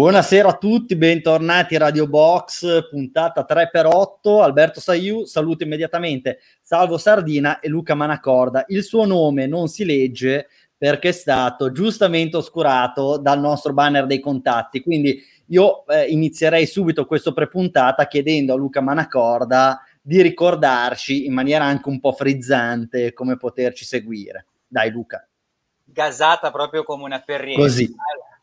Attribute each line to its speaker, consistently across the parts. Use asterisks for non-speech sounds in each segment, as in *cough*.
Speaker 1: Buonasera a tutti, bentornati a Radio Box, puntata 3x8. Alberto Saiu saluto immediatamente Salvo Sardina e Luca Manacorda. Il suo nome non si legge perché è stato giustamente oscurato dal nostro banner dei contatti, quindi io eh, inizierei subito questo prepuntata chiedendo a Luca Manacorda di ricordarci in maniera anche un po' frizzante come poterci seguire. Dai Luca.
Speaker 2: Gasata proprio come una ferriera.
Speaker 1: Così.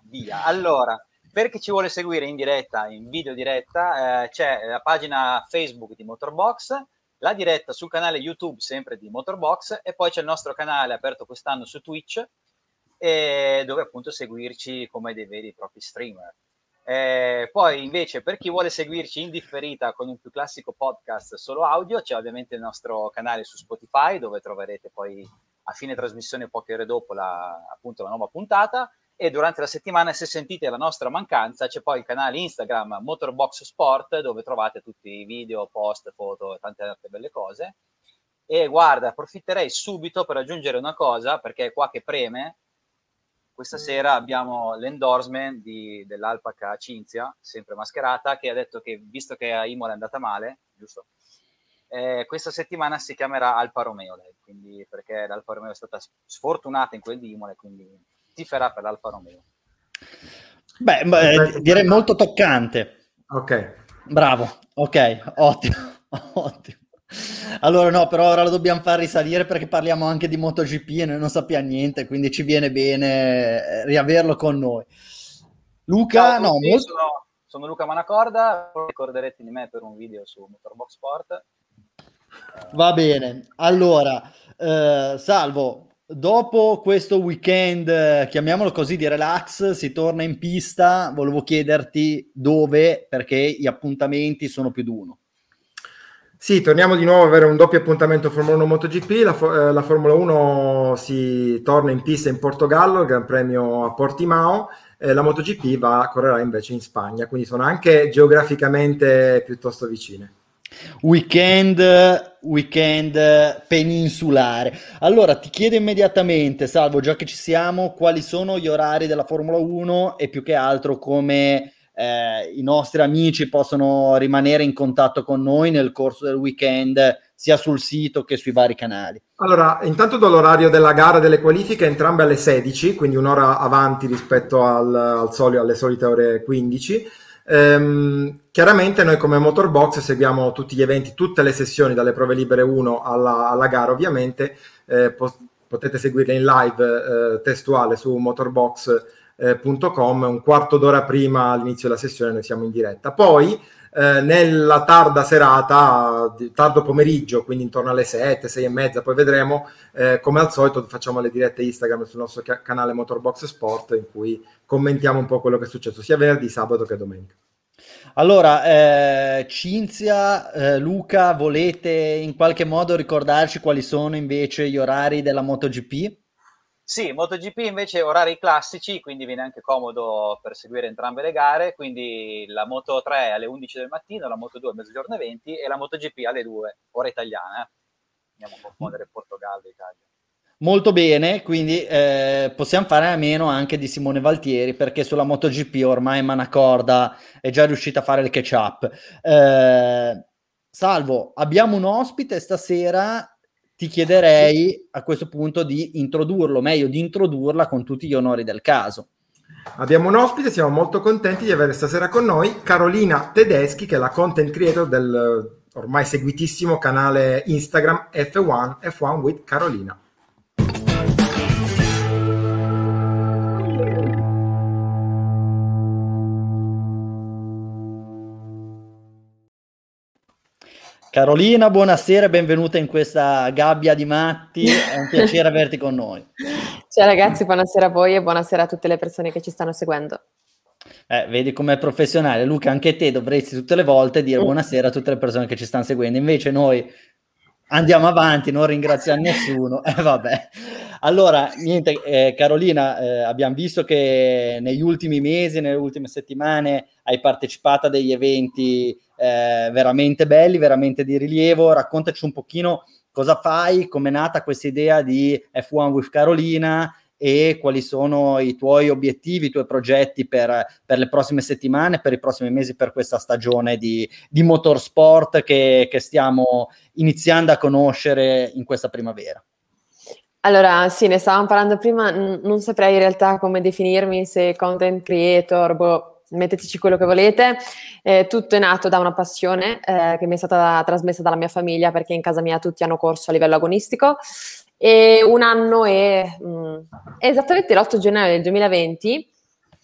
Speaker 2: Via. Allora, per chi ci vuole seguire in diretta, in video diretta, eh, c'è la pagina Facebook di Motorbox, la diretta sul canale YouTube sempre di Motorbox e poi c'è il nostro canale aperto quest'anno su Twitch eh, dove appunto seguirci come dei veri e propri streamer. Eh, poi invece per chi vuole seguirci in differita con un più classico podcast solo audio c'è ovviamente il nostro canale su Spotify dove troverete poi a fine trasmissione poche ore dopo la, appunto la nuova puntata e durante la settimana se sentite la nostra mancanza c'è poi il canale Instagram Motorbox Sport dove trovate tutti i video, post, foto e tante altre belle cose e guarda approfitterei subito per aggiungere una cosa perché è qua che preme questa sera abbiamo l'endorsement di, dell'Alpaca Cinzia, sempre mascherata, che ha detto che visto che a Imola è andata male, giusto? Eh, questa settimana si chiamerà Alfa Romeo lei, quindi perché l'Alfa Romeo è stata sfortunata in quel di Imola, quindi tiferà per l'Alfa Romeo.
Speaker 1: Beh, beh direi molto toccante.
Speaker 3: Ok.
Speaker 1: Bravo, ok, *laughs* ottimo, *laughs* ottimo. Allora no, però ora lo dobbiamo far risalire perché parliamo anche di MotoGP e noi non sappiamo niente, quindi ci viene bene eh, riaverlo con noi. Luca,
Speaker 2: Ciao
Speaker 1: no,
Speaker 2: molto... sono, sono, Luca Manacorda, ricorderete di me per un video su Motorbox Sport.
Speaker 1: Va bene, allora, eh, Salvo, dopo questo weekend, chiamiamolo così, di relax, si torna in pista, volevo chiederti dove, perché gli appuntamenti sono più di uno.
Speaker 3: Sì, torniamo di nuovo ad avere un doppio appuntamento Formula 1 MotoGP. La, eh, la, Formula 1 si torna in pista in Portogallo, il Gran Premio a Portimao. Eh, la MotoGP va, correrà invece in Spagna, quindi sono anche geograficamente piuttosto vicine.
Speaker 1: Weekend, weekend peninsulare. Allora ti chiedo immediatamente, Salvo, già che ci siamo, quali sono gli orari della Formula 1 e più che altro come eh, i nostri amici possono rimanere in contatto con noi nel corso del weekend, sia sul sito che sui vari canali.
Speaker 3: Allora, intanto do l'orario della gara delle qualifiche, entrambe alle 16, quindi un'ora avanti rispetto al, al solito, alle solite ore 15. Ehm, chiaramente noi come Motorbox seguiamo tutti gli eventi, tutte le sessioni, dalle prove libere 1 alla, alla gara ovviamente, eh, po- potete seguirle in live eh, testuale su Motorbox eh, un quarto d'ora prima all'inizio della sessione noi siamo in diretta. Poi eh, nella tarda serata, tardo pomeriggio, quindi intorno alle 7, 6 e mezza, poi vedremo, eh, come al solito facciamo le dirette Instagram sul nostro ca- canale Motorbox Sport in cui commentiamo un po' quello che è successo sia venerdì, sabato che domenica.
Speaker 1: Allora, eh, Cinzia, eh, Luca, volete in qualche modo ricordarci quali sono invece gli orari della MotoGP?
Speaker 2: Sì, MotoGP invece orari classici, quindi viene anche comodo per seguire entrambe le gare, quindi la Moto 3 alle 11 del mattino, la Moto 2 a mezzogiorno e 20 e la MotoGP alle 2, ora italiana. Eh. Andiamo a confondere Portogallo e Italia.
Speaker 1: Molto bene, quindi eh, possiamo fare a meno anche di Simone Valtieri perché sulla MotoGP ormai Manacorda è già riuscita a fare il catch-up. Eh, Salvo, abbiamo un ospite stasera ti chiederei a questo punto di introdurlo, meglio di introdurla con tutti gli onori del caso.
Speaker 3: Abbiamo un ospite, siamo molto contenti di avere stasera con noi Carolina Tedeschi, che è la content creator del ormai seguitissimo canale Instagram F1, F1 with Carolina.
Speaker 1: Carolina, buonasera, benvenuta in questa gabbia di matti, è un *laughs* piacere averti con noi.
Speaker 4: Ciao ragazzi, buonasera a voi e buonasera a tutte le persone che ci stanno seguendo.
Speaker 1: Eh, vedi com'è professionale, Luca, anche te dovresti tutte le volte dire mm. buonasera a tutte le persone che ci stanno seguendo, invece noi andiamo avanti, non ringraziamo nessuno, e eh, vabbè. Allora, niente, eh, Carolina, eh, abbiamo visto che negli ultimi mesi, nelle ultime settimane hai partecipato a degli eventi eh, veramente belli, veramente di rilievo. Raccontaci un pochino cosa fai, come è nata questa idea di F1 with Carolina e quali sono i tuoi obiettivi, i tuoi progetti per, per le prossime settimane, per i prossimi mesi, per questa stagione di, di motorsport che, che stiamo iniziando a conoscere in questa primavera.
Speaker 4: Allora, sì, ne stavamo parlando prima, n- non saprei in realtà come definirmi, se content creator, boh, metteteci quello che volete. Eh, tutto è nato da una passione eh, che mi è stata trasmessa dalla mia famiglia perché in casa mia tutti hanno corso a livello agonistico e un anno e mh, mm, esattamente l'8 gennaio del 2020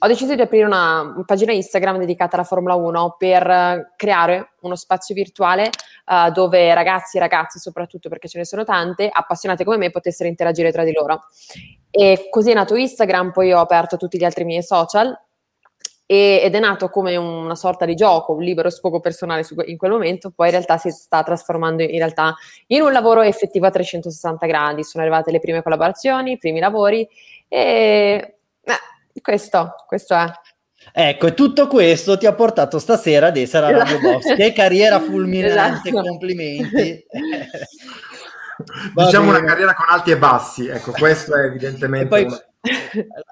Speaker 4: ho deciso di aprire una, pagina Instagram dedicata alla Formula 1 per creare uno spazio virtuale uh, dove ragazzi e ragazze, soprattutto perché ce ne sono tante, appassionate come me, potessero interagire tra di loro. E così è nato Instagram, poi ho aperto tutti gli altri miei social e, ed è nato come una sorta di gioco, un libero sfogo personale su, in quel momento, poi in realtà si sta trasformando in, realtà in un lavoro effettivo a 360 gradi. Sono arrivate le prime collaborazioni, i primi lavori e eh, questo, questo è.
Speaker 1: Ecco, e tutto questo ti ha portato stasera ad essere a Radio esatto. Box. Che carriera fulminante, *laughs* esatto. complimenti. *laughs*
Speaker 3: diciamo una carriera con alti e bassi, ecco, questo è evidentemente... Poi, una...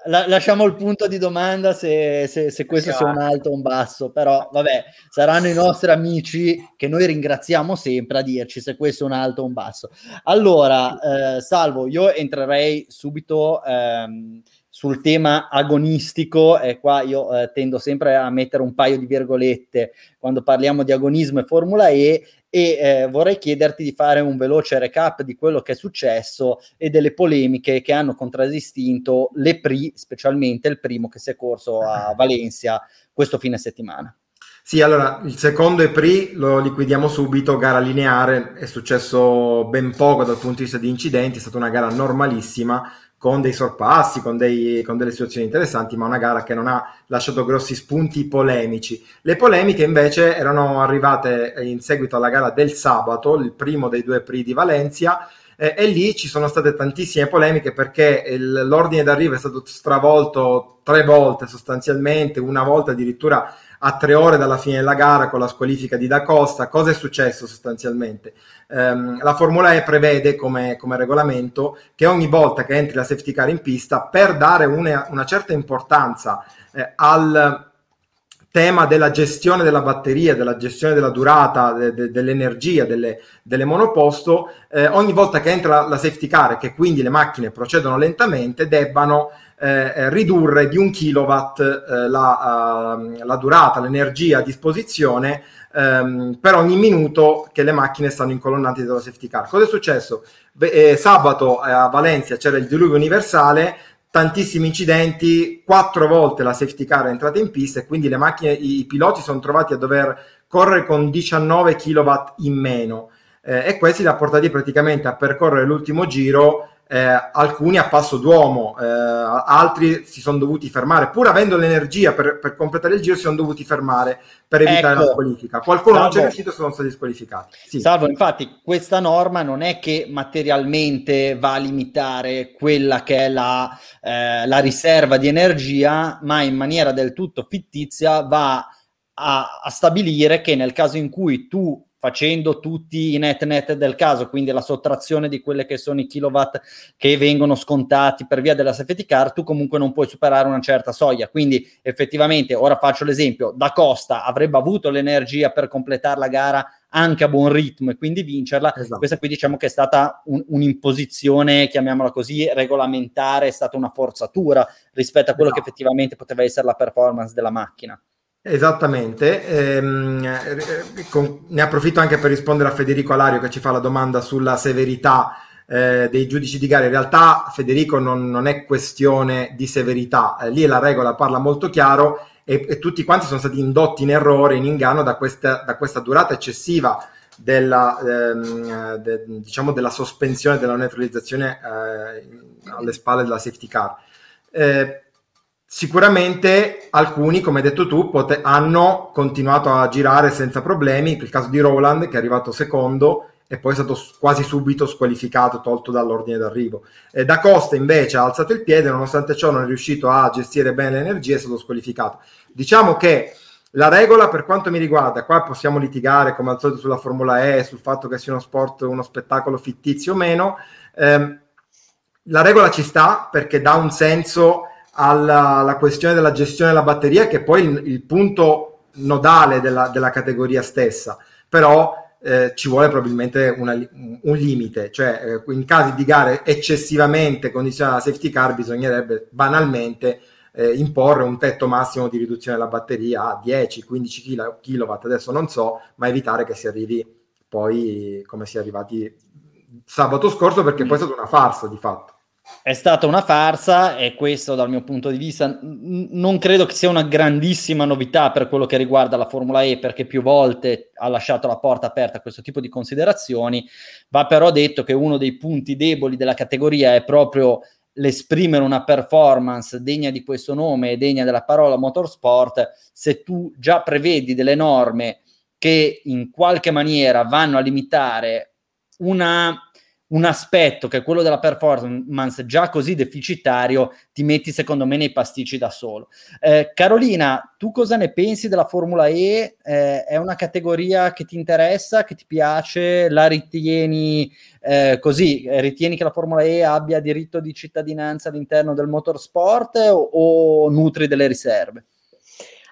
Speaker 1: La, lasciamo il punto di domanda se, se, se questo sia un alto o un basso, però vabbè, saranno i nostri amici che noi ringraziamo sempre a dirci se questo è un alto o un basso. Allora, eh, Salvo, io entrerei subito ehm, sul tema agonistico e qua io eh, tendo sempre a mettere un paio di virgolette quando parliamo di agonismo e Formula E e eh, vorrei chiederti di fare un veloce recap di quello che è successo e delle polemiche che hanno contraddistinto le PRI, specialmente il primo che si è corso a *laughs* Valencia questo fine settimana.
Speaker 3: Sì, allora il secondo EPRI lo liquidiamo subito, gara lineare, è successo ben poco dal punto di vista di incidenti, è stata una gara normalissima, con dei sorpassi, con, dei, con, delle situazioni interessanti, ma una gara che non ha lasciato grossi spunti polemici. Le polemiche invece erano arrivate in seguito alla gara del sabato, il primo dei due PRI di Valencia, eh, e lì ci sono state tantissime polemiche perché il, l'ordine d'arrivo è stato stravolto tre volte sostanzialmente, una volta addirittura a tre ore dalla fine della gara con la squalifica di Da Costa. Cosa è successo sostanzialmente? Um, la Formula E prevede come, come, regolamento che ogni volta che entri la safety car in pista, per dare una, una certa importanza eh, al tema della gestione della batteria, della gestione della durata, de, de, dell'energia, delle, delle monoposto, eh, ogni volta che entra la safety car e che quindi le macchine procedono lentamente, debbano eh, ridurre di un kilowatt eh, la, uh, la, durata, l'energia a disposizione ehm, per ogni minuto che le macchine stanno incolonnate dalla safety car. Cosa è successo? Beh, eh, sabato eh, a Valencia c'era il diluvio universale, tantissimi incidenti, quattro volte la safety car è entrata in pista e quindi le macchine, i piloti sono trovati a dover correre con 19 kW in meno eh, e questi li ha portati praticamente a percorrere l'ultimo giro eh, alcuni a passo d'uomo, eh, altri si sono dovuti fermare, pur avendo l'energia per, per, completare il giro, si sono dovuti fermare per evitare ecco. la squalifica. Qualcuno Salvo. non c'è riuscito e sono stati squalificati.
Speaker 1: Sì. Salvo, infatti, questa norma non è che materialmente va a limitare quella che è la, eh, la riserva di energia, ma in maniera del tutto fittizia va a, a stabilire che nel caso in cui tu facendo tutti i net net del caso, quindi la sottrazione di quelle che sono i kilowatt che vengono scontati per via della safety car, tu comunque non puoi superare una certa soglia. Quindi effettivamente, ora faccio l'esempio, da Costa avrebbe avuto l'energia per completare la gara anche a buon ritmo e quindi vincerla. Esatto. Questa qui diciamo che è stata un, un'imposizione, chiamiamola così, regolamentare, è stata una forzatura rispetto a quello esatto. che effettivamente poteva essere la performance della macchina.
Speaker 3: Esattamente, ehm, eh, ne approfitto anche per rispondere a Federico Alario che ci fa la domanda sulla severità eh, dei giudici di gara. In realtà Federico non, non è questione di severità, eh, lì la regola parla molto chiaro e, e, tutti quanti sono stati indotti in errore, in inganno da questa, da questa durata eccessiva della, ehm, de, diciamo della sospensione della neutralizzazione eh, alle spalle della safety car. Eh, Sicuramente alcuni, come hai detto tu, pot- hanno continuato a girare senza problemi. Il caso di Roland, che è arrivato secondo e poi è stato quasi subito squalificato, tolto dall'ordine d'arrivo. E da Costa invece ha alzato il piede, nonostante ciò non è riuscito a gestire bene l'energia, è stato squalificato. Diciamo che la regola, per quanto mi riguarda, qua possiamo litigare come al solito sulla Formula E, sul fatto che sia uno sport, uno spettacolo fittizio o meno. Ehm, la regola ci sta perché dà un senso alla, alla questione della gestione della batteria, che è poi il, il punto nodale della, della, categoria stessa, però eh, ci vuole probabilmente una, un limite, cioè eh, in casi di gare eccessivamente condizionate da safety car bisognerebbe banalmente eh, imporre un tetto massimo di riduzione della batteria a 10-15 kW, adesso non so, ma evitare che si arrivi poi come si è arrivati sabato scorso perché poi è stata una farsa di fatto.
Speaker 1: È stata una farsa e questo dal mio punto di vista n- non credo che sia una grandissima novità per quello che riguarda la Formula E perché più volte ha lasciato la porta aperta a questo tipo di considerazioni. Va però detto che uno dei punti deboli della categoria è proprio l'esprimere una performance degna di questo nome e degna della parola motorsport. Se tu già prevedi delle norme che in qualche maniera vanno a limitare una un aspetto che è quello della performance già così deficitario, ti metti secondo me nei pasticci da solo. Eh, Carolina, tu cosa ne pensi della Formula E? Eh, è una categoria che ti interessa, che ti piace? La ritieni eh, così? Ritieni che la Formula E abbia diritto di cittadinanza all'interno del motorsport o, o nutri delle riserve?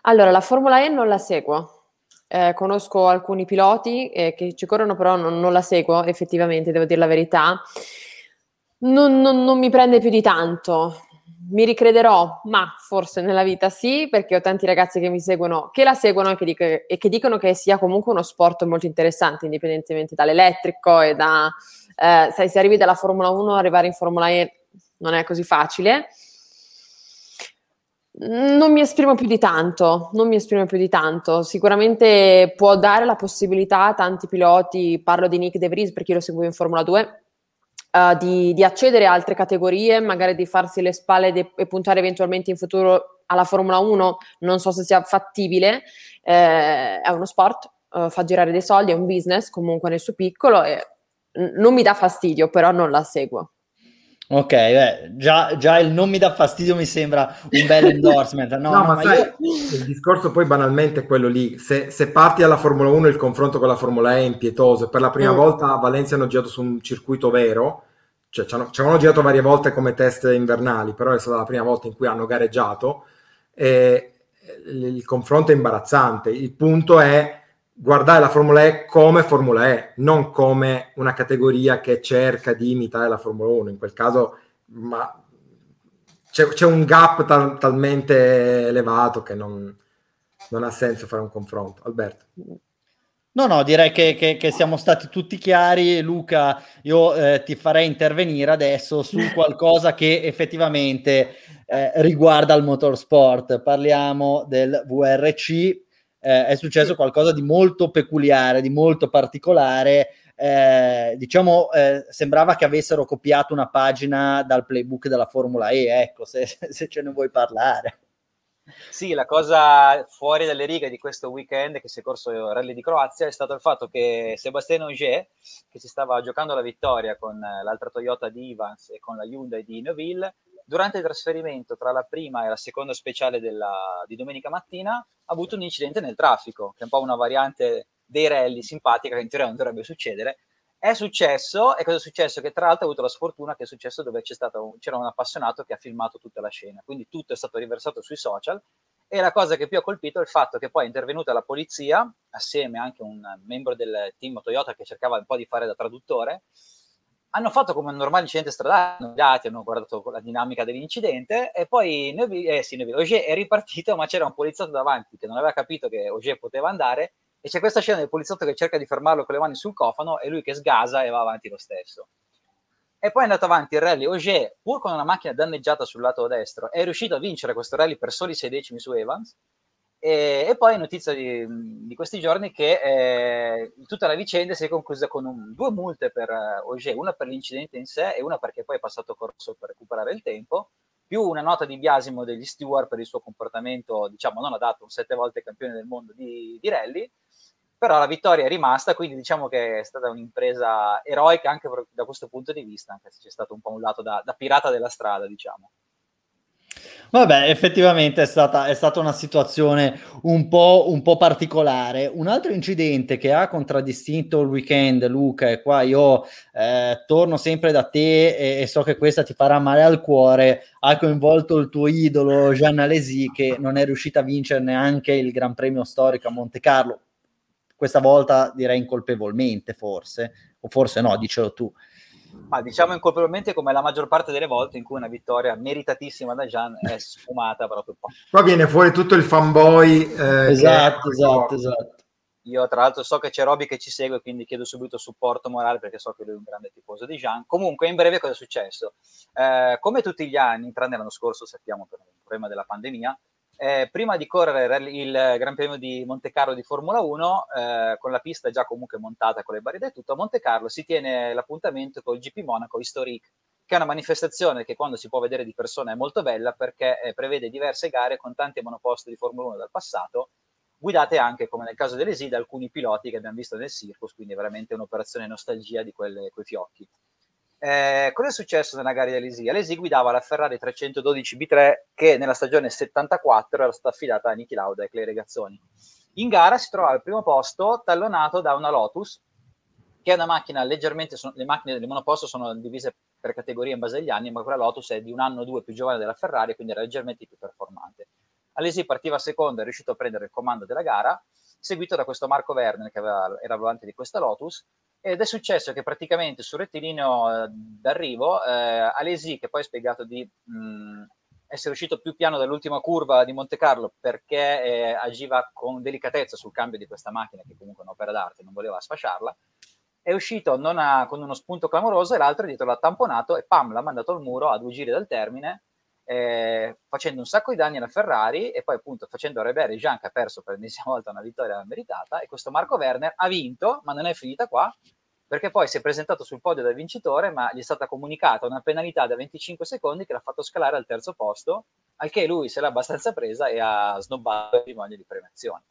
Speaker 4: Allora, la Formula E non la seguo, eh, conosco alcuni piloti eh, che ci corrono, però non, non, la seguo effettivamente, devo dire la verità. Non, non, non, mi prende più di tanto. Mi ricrederò, ma forse nella vita sì, perché ho tanti ragazzi che mi seguono, che la seguono e che, dico, e che dicono che sia comunque uno sport molto interessante, indipendentemente dall'elettrico e da... Eh, sai, se arrivi dalla Formula 1, arrivare in Formula E non è così facile non mi esprimo più di tanto, non mi esprimo più di tanto. Sicuramente può dare la possibilità a tanti piloti, parlo di Nick De Vries perché io lo seguo in Formula 2, uh, eh, di, di, accedere a altre categorie, magari di farsi le spalle de- e puntare eventualmente in futuro alla Formula 1. Non so se sia fattibile, eh, è uno sport, uh, fa girare dei soldi, è un business comunque nel suo piccolo e n- non mi dà fastidio, però non la seguo.
Speaker 1: Ok, beh, già, già, il non mi dà fastidio mi sembra un bel endorsement. No,
Speaker 3: no, no ma, sai, io... il discorso poi banalmente è quello lì. Se, se, parti alla Formula 1 il confronto con la Formula E è impietoso. Per la prima mm. volta a Valencia hanno girato su un circuito vero, cioè ci, hanno, ci avevano girato varie volte come test invernali, però è stata la prima volta in cui hanno gareggiato. E il confronto è imbarazzante. Il punto è guardare la Formula E come Formula E, non come una categoria che cerca di imitare la Formula 1. In quel caso, ma c'è, c'è un gap tal, talmente elevato che non, non, ha senso fare un confronto. Alberto.
Speaker 1: No, no, direi che, che, che siamo stati tutti chiari. Luca, io eh, ti farei intervenire adesso su *laughs* qualcosa che effettivamente eh, riguarda il motorsport. Parliamo del VRC eh, è successo qualcosa di molto peculiare, di molto particolare. Eh, diciamo, eh, sembrava che avessero copiato una pagina dal playbook della Formula E, ecco, se, se ce ne vuoi parlare.
Speaker 2: Sì, la cosa fuori dalle righe di questo weekend che si è corso il Rally di Croazia è stato il fatto che Sébastien Ogier, che si stava giocando la vittoria con l'altra Toyota di Ivans e con la Hyundai di Neuville, durante il trasferimento tra la prima e la seconda speciale della, di domenica mattina ha avuto un incidente nel traffico, che è un po' una variante dei rally simpatica che in teoria non dovrebbe succedere. È successo, e cosa è successo? Che tra l'altro ha avuto la sfortuna che è successo dove un, c'era un appassionato che ha filmato tutta la scena, quindi tutto è stato riversato sui social e la cosa che più ha colpito è il fatto che poi è intervenuta la polizia, assieme anche a un membro del team Toyota che cercava un po' di fare da traduttore, hanno fatto come un normale incidente stradale, hanno guidato, hanno guardato la dinamica dell'incidente e poi eh, sì, Ogier è ripartito ma c'era un poliziotto davanti che non aveva capito che Ogier poteva andare e c'è questa scena del poliziotto che cerca di fermarlo con le mani sul cofano e lui che sgasa e va avanti lo stesso. E poi è andato avanti il rally. Ogier, pur con una macchina danneggiata sul lato destro, è riuscito a vincere questo rally per soli sei decimi su Evans e, e poi notizia di, di, questi giorni che eh, tutta la vicenda si è conclusa con un, due multe per uh, Ogier, una per l'incidente in sé e una perché poi è passato corso per recuperare il tempo, più una nota di biasimo degli steward per il suo comportamento, diciamo, non adatto, un sette volte campione del mondo di, di rally, però la vittoria è rimasta, quindi diciamo che è stata un'impresa eroica anche da questo punto di vista, anche se c'è stato un po' un lato da, da pirata della strada, diciamo.
Speaker 1: Vabbè, effettivamente è stata, è stata una situazione un po', un po', particolare. Un altro incidente che ha contraddistinto il weekend, Luca, e qua io eh, torno sempre da te e, e, so che questa ti farà male al cuore, ha coinvolto il tuo idolo Jean Alesi che non è riuscita a vincere neanche il Gran Premio storico a Monte Carlo. Questa volta direi incolpevolmente, forse, o forse no, dicelo tu.
Speaker 2: Ma diciamo incolpevolmente come la maggior parte delle volte in cui una vittoria meritatissima da Gian è sfumata proprio un po'.
Speaker 3: Qua viene fuori tutto il fanboy.
Speaker 1: Eh, esatto, esatto, esatto.
Speaker 2: Io tra l'altro so che c'è Roby che ci segue, quindi chiedo subito supporto morale perché so che lui è un grande tifoso di Jean. Comunque, in breve cosa è successo? Eh, come tutti gli anni, tranne l'anno scorso, sappiamo per il problema della pandemia, eh, prima di correre il Gran Premio di Monte Carlo di Formula 1, eh, con la pista già comunque montata con le barriere e tutto, a Monte Carlo si tiene l'appuntamento con il GP Monaco Historique, che è una manifestazione che quando si può vedere di persona è molto bella perché eh, prevede diverse gare con tanti monoposti di Formula 1 dal passato, guidate anche, come nel caso dell'Esi, da alcuni piloti che abbiamo visto nel Circus, quindi veramente un'operazione nostalgia di quelle, quei fiocchi. Eh, cosa è successo nella gara di Alesi? Alesi guidava la Ferrari 312 B3 che nella stagione 74 era stata affidata a Niki Lauda e Clay Regazzoni. In gara si trova al primo posto tallonato da una Lotus che è una macchina leggermente, le macchine del monoposto sono divise per categorie in base agli anni, ma quella Lotus è di un anno o due più giovane della Ferrari, quindi era leggermente più performante. Alesi partiva secondo, è riuscito a prendere il comando della gara, seguito da questo Marco Werner che aveva, era volante di questa Lotus, ed è successo che praticamente sul rettilineo eh, d'arrivo eh, Alesi, che poi ha spiegato di mh, essere uscito più piano dall'ultima curva di Monte Carlo perché eh, agiva con delicatezza sul cambio di questa macchina, che comunque è un'opera d'arte, non voleva sfasciarla, è uscito a, con uno spunto clamoroso e l'altro dietro l'ha tamponato e pam, l'ha mandato al muro a due giri dal termine eh, facendo un sacco di danni alla Ferrari e poi appunto facendo arrabbiare Jean che ha perso per l'ennesima volta una vittoria meritata e questo Marco Werner ha vinto ma non è finita qua perché poi si è presentato sul podio da vincitore ma gli è stata comunicata una penalità da 25 secondi che l'ha fatto scalare al terzo posto al che lui se l'ha abbastanza presa e ha snobbato il patrimonio di premiazione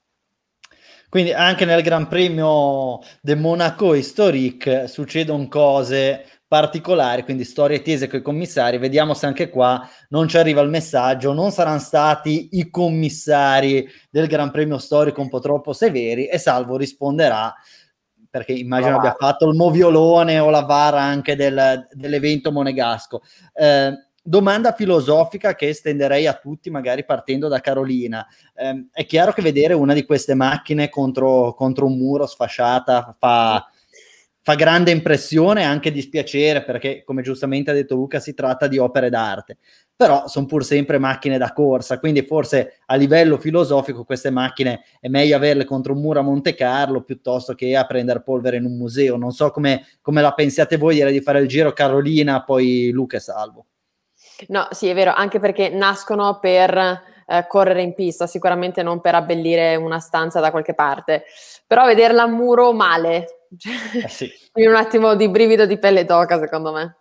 Speaker 1: quindi anche nel Gran Premio del Monaco Historique succedono cose particolari, quindi storie tese con i commissari. Vediamo se anche qua non ci arriva il messaggio. Non saranno stati i commissari del Gran Premio storico un po' troppo severi e Salvo risponderà perché immagino abbia fatto il moviolone o la vara anche del, dell'evento monegasco. Eh, domanda filosofica che estenderei a tutti, magari partendo da Carolina. Eh, è chiaro che vedere una di queste macchine contro, contro un muro sfasciata fa fa grande impressione e anche dispiacere perché, come giustamente ha detto Luca, si tratta di opere d'arte. Però sono pur sempre macchine da corsa, quindi forse a livello filosofico queste macchine è meglio averle contro un muro a Monte Carlo piuttosto che a prendere polvere in un museo. Non so come, come la pensiate voi, direi di fare il giro Carolina, poi Luca e Salvo.
Speaker 4: No, sì, è vero, anche perché nascono per eh, correre in pista, sicuramente non per abbellire una stanza da qualche parte. Però vederla a muro male, eh sì. un attimo di brivido di pelle d'oca, secondo me.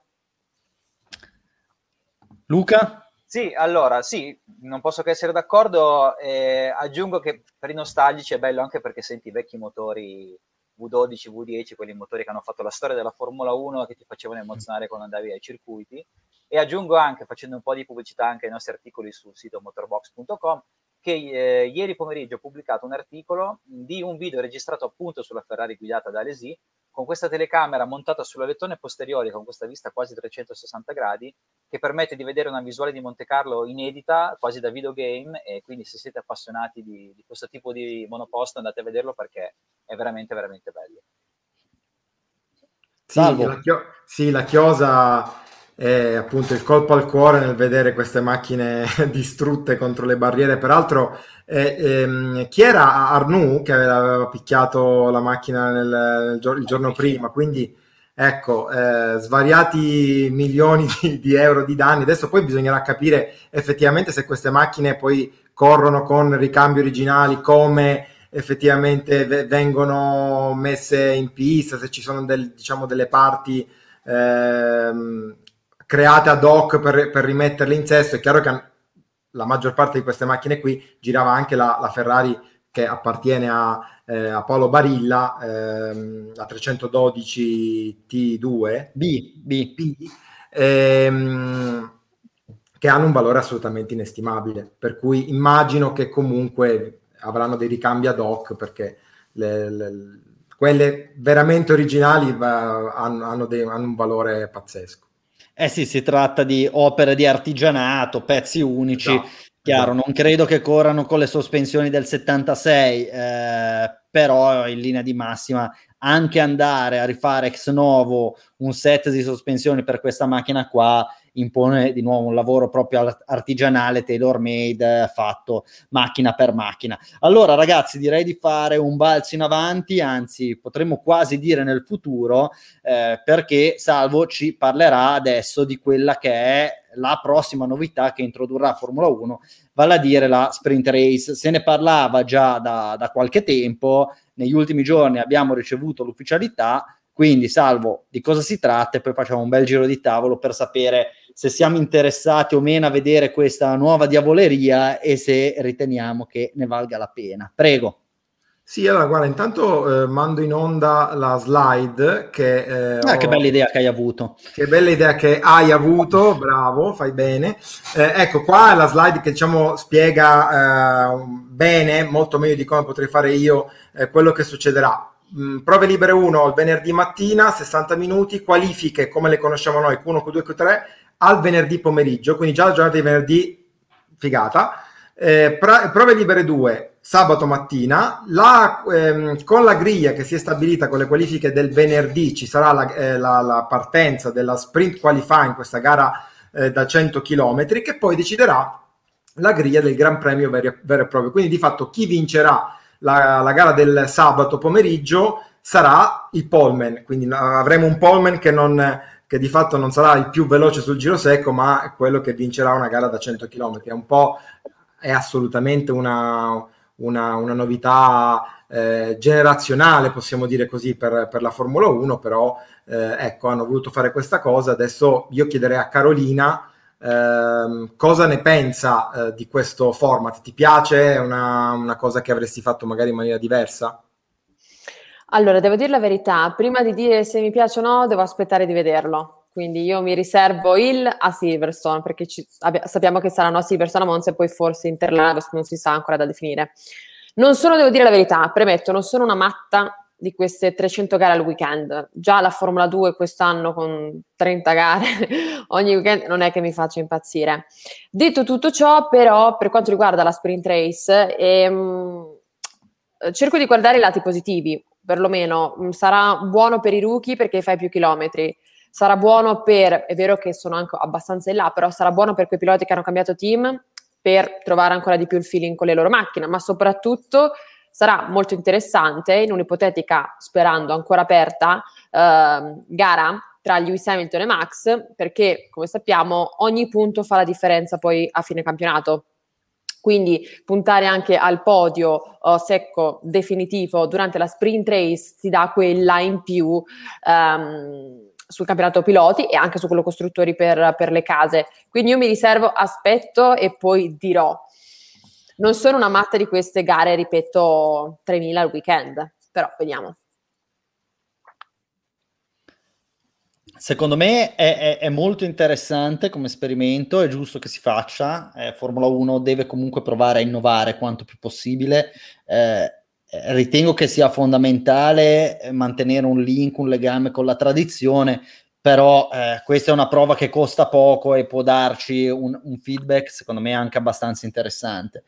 Speaker 1: Luca?
Speaker 2: Sì, allora, sì, non posso che essere d'accordo. Eh, aggiungo che per i nostalgici è bello anche perché senti i vecchi motori V12, V10, quelli motori che hanno fatto la storia della Formula 1 che ti facevano emozionare quando andavi ai circuiti. E aggiungo anche, facendo un po' di pubblicità anche ai nostri articoli sul sito motorbox.com, che eh, ieri pomeriggio ho pubblicato un articolo di un video registrato appunto sulla Ferrari guidata da Alesi, con questa telecamera montata sulla lettone posteriore con questa vista quasi 360 gradi, che permette di vedere una visuale di Monte Carlo inedita, quasi da videogame, e quindi se siete appassionati di, di questo tipo di monoposto andate a vederlo perché è veramente, veramente bello.
Speaker 3: Sì, la, chio- sì, la chiosa e appunto il colpo al cuore nel vedere queste macchine *laughs* distrutte contro le barriere. Peraltro, eh, ehm, chi era Arnoux che aveva picchiato la macchina nel, nel, il giorno prima? Quindi ecco, eh, svariati milioni di, di, euro di danni. Adesso poi bisognerà capire effettivamente se queste macchine poi corrono con ricambi originali, come effettivamente v- vengono messe in pista, se ci sono del, diciamo, delle parti ehm, create ad hoc per, per rimetterle in sesto. È chiaro che la maggior parte di queste macchine qui girava anche la, la Ferrari che appartiene a, eh, a Paolo Barilla, ehm, la 312 T2
Speaker 1: B, B. B.
Speaker 3: Ehm, che hanno un valore assolutamente inestimabile. Per cui immagino che comunque avranno dei ricambi ad hoc perché le, le, quelle veramente originali va, hanno, hanno, dei, hanno un valore pazzesco.
Speaker 1: Eh sì, si tratta di opere di artigianato, pezzi unici. No, Chiaro, no. non credo che corrano con le sospensioni del 76, eh, però in linea di massima anche andare a rifare ex novo un set di sospensioni per questa macchina qua impone di nuovo un lavoro proprio artigianale, tailor made, fatto macchina per macchina. Allora ragazzi direi di fare un balzo in avanti, anzi potremmo quasi dire nel futuro, eh, perché Salvo ci parlerà adesso di quella che è la prossima novità che introdurrà Formula 1, vale a dire la sprint race. Se ne parlava già da, da qualche tempo, negli ultimi giorni abbiamo ricevuto l'ufficialità, quindi salvo di cosa si tratta e poi facciamo un bel giro di tavolo per sapere se siamo interessati o meno a vedere questa nuova diavoleria e se riteniamo che ne valga la pena. Prego.
Speaker 3: Sì, allora guarda, intanto eh, mando in onda la slide che...
Speaker 1: Eh, ah, ho... che bella idea che hai avuto.
Speaker 3: Che bella idea che hai avuto, bravo, fai bene. Eh, ecco, qua è la slide che diciamo spiega eh, bene, molto meglio di come potrei fare io, eh, quello che succederà. Mm, prove libere 1 il venerdì mattina, 60 minuti, qualifiche come le conosciamo noi, Q1, Q2, Q3, al venerdì pomeriggio, quindi già la giornata di venerdì figata. Eh, pra- prove libere 2 sabato mattina, la, ehm, con la griglia che si è stabilita con le qualifiche del venerdì ci sarà la, eh, la, la partenza della sprint qualifying, questa gara eh, da 100 km, che poi deciderà la griglia del Gran Premio vero, vero e proprio. Quindi di fatto chi vincerà la, la gara del sabato pomeriggio sarà il poleman, quindi avremo un poleman che che di fatto non sarà il più veloce sul giro secco, ma quello che vincerà una gara da 100 km. È un po', è assolutamente una, una, una novità eh, generazionale, possiamo dire così, per, per la Formula 1, però eh, ecco, hanno voluto fare questa cosa. Adesso io chiederei a Carolina eh, cosa ne pensa eh, di questo format. Ti piace? È una, una cosa che avresti fatto magari in maniera diversa?
Speaker 4: Allora, devo dire la verità, prima di dire se mi piace o no, devo aspettare di vederlo. Quindi io mi riservo il a Silverstone, perché ci, abbia, sappiamo che saranno a Silverstone a Monza e poi forse Interlagos, non si sa ancora da definire. Non sono, devo dire la verità, premetto, non sono una matta di queste 300 gare al weekend. Già la Formula 2 quest'anno con 30 gare *laughs* ogni weekend non è che mi faccia impazzire. Detto tutto ciò, però, per quanto riguarda la sprint race, ehm, cerco di guardare i lati positivi perlomeno mm, sarà buono per i rookie perché fai più chilometri, sarà buono per, è vero che sono anche abbastanza in là, però sarà buono per quei piloti che hanno cambiato team per trovare ancora di più il feeling con le loro macchine, ma soprattutto sarà molto interessante in un'ipotetica, sperando ancora aperta, eh, gara tra Lewis Hamilton e Max, perché come sappiamo ogni punto fa la differenza poi a fine campionato quindi puntare anche al podio uh, secco definitivo durante la sprint race ti dà quella in più um, sul campionato piloti e anche su quello costruttori per, per le case. Quindi io mi riservo, aspetto e poi dirò. Non sono una matta di queste gare, ripeto, 3.000 al weekend, però vediamo.
Speaker 1: Secondo me è, è, è, molto interessante come esperimento, è giusto che si faccia. Eh, Formula 1 deve comunque provare a innovare quanto più possibile. Eh, ritengo che sia fondamentale mantenere un link, un legame con la tradizione, però eh, questa è una prova che costa poco e può darci un, un feedback, secondo me, anche abbastanza interessante.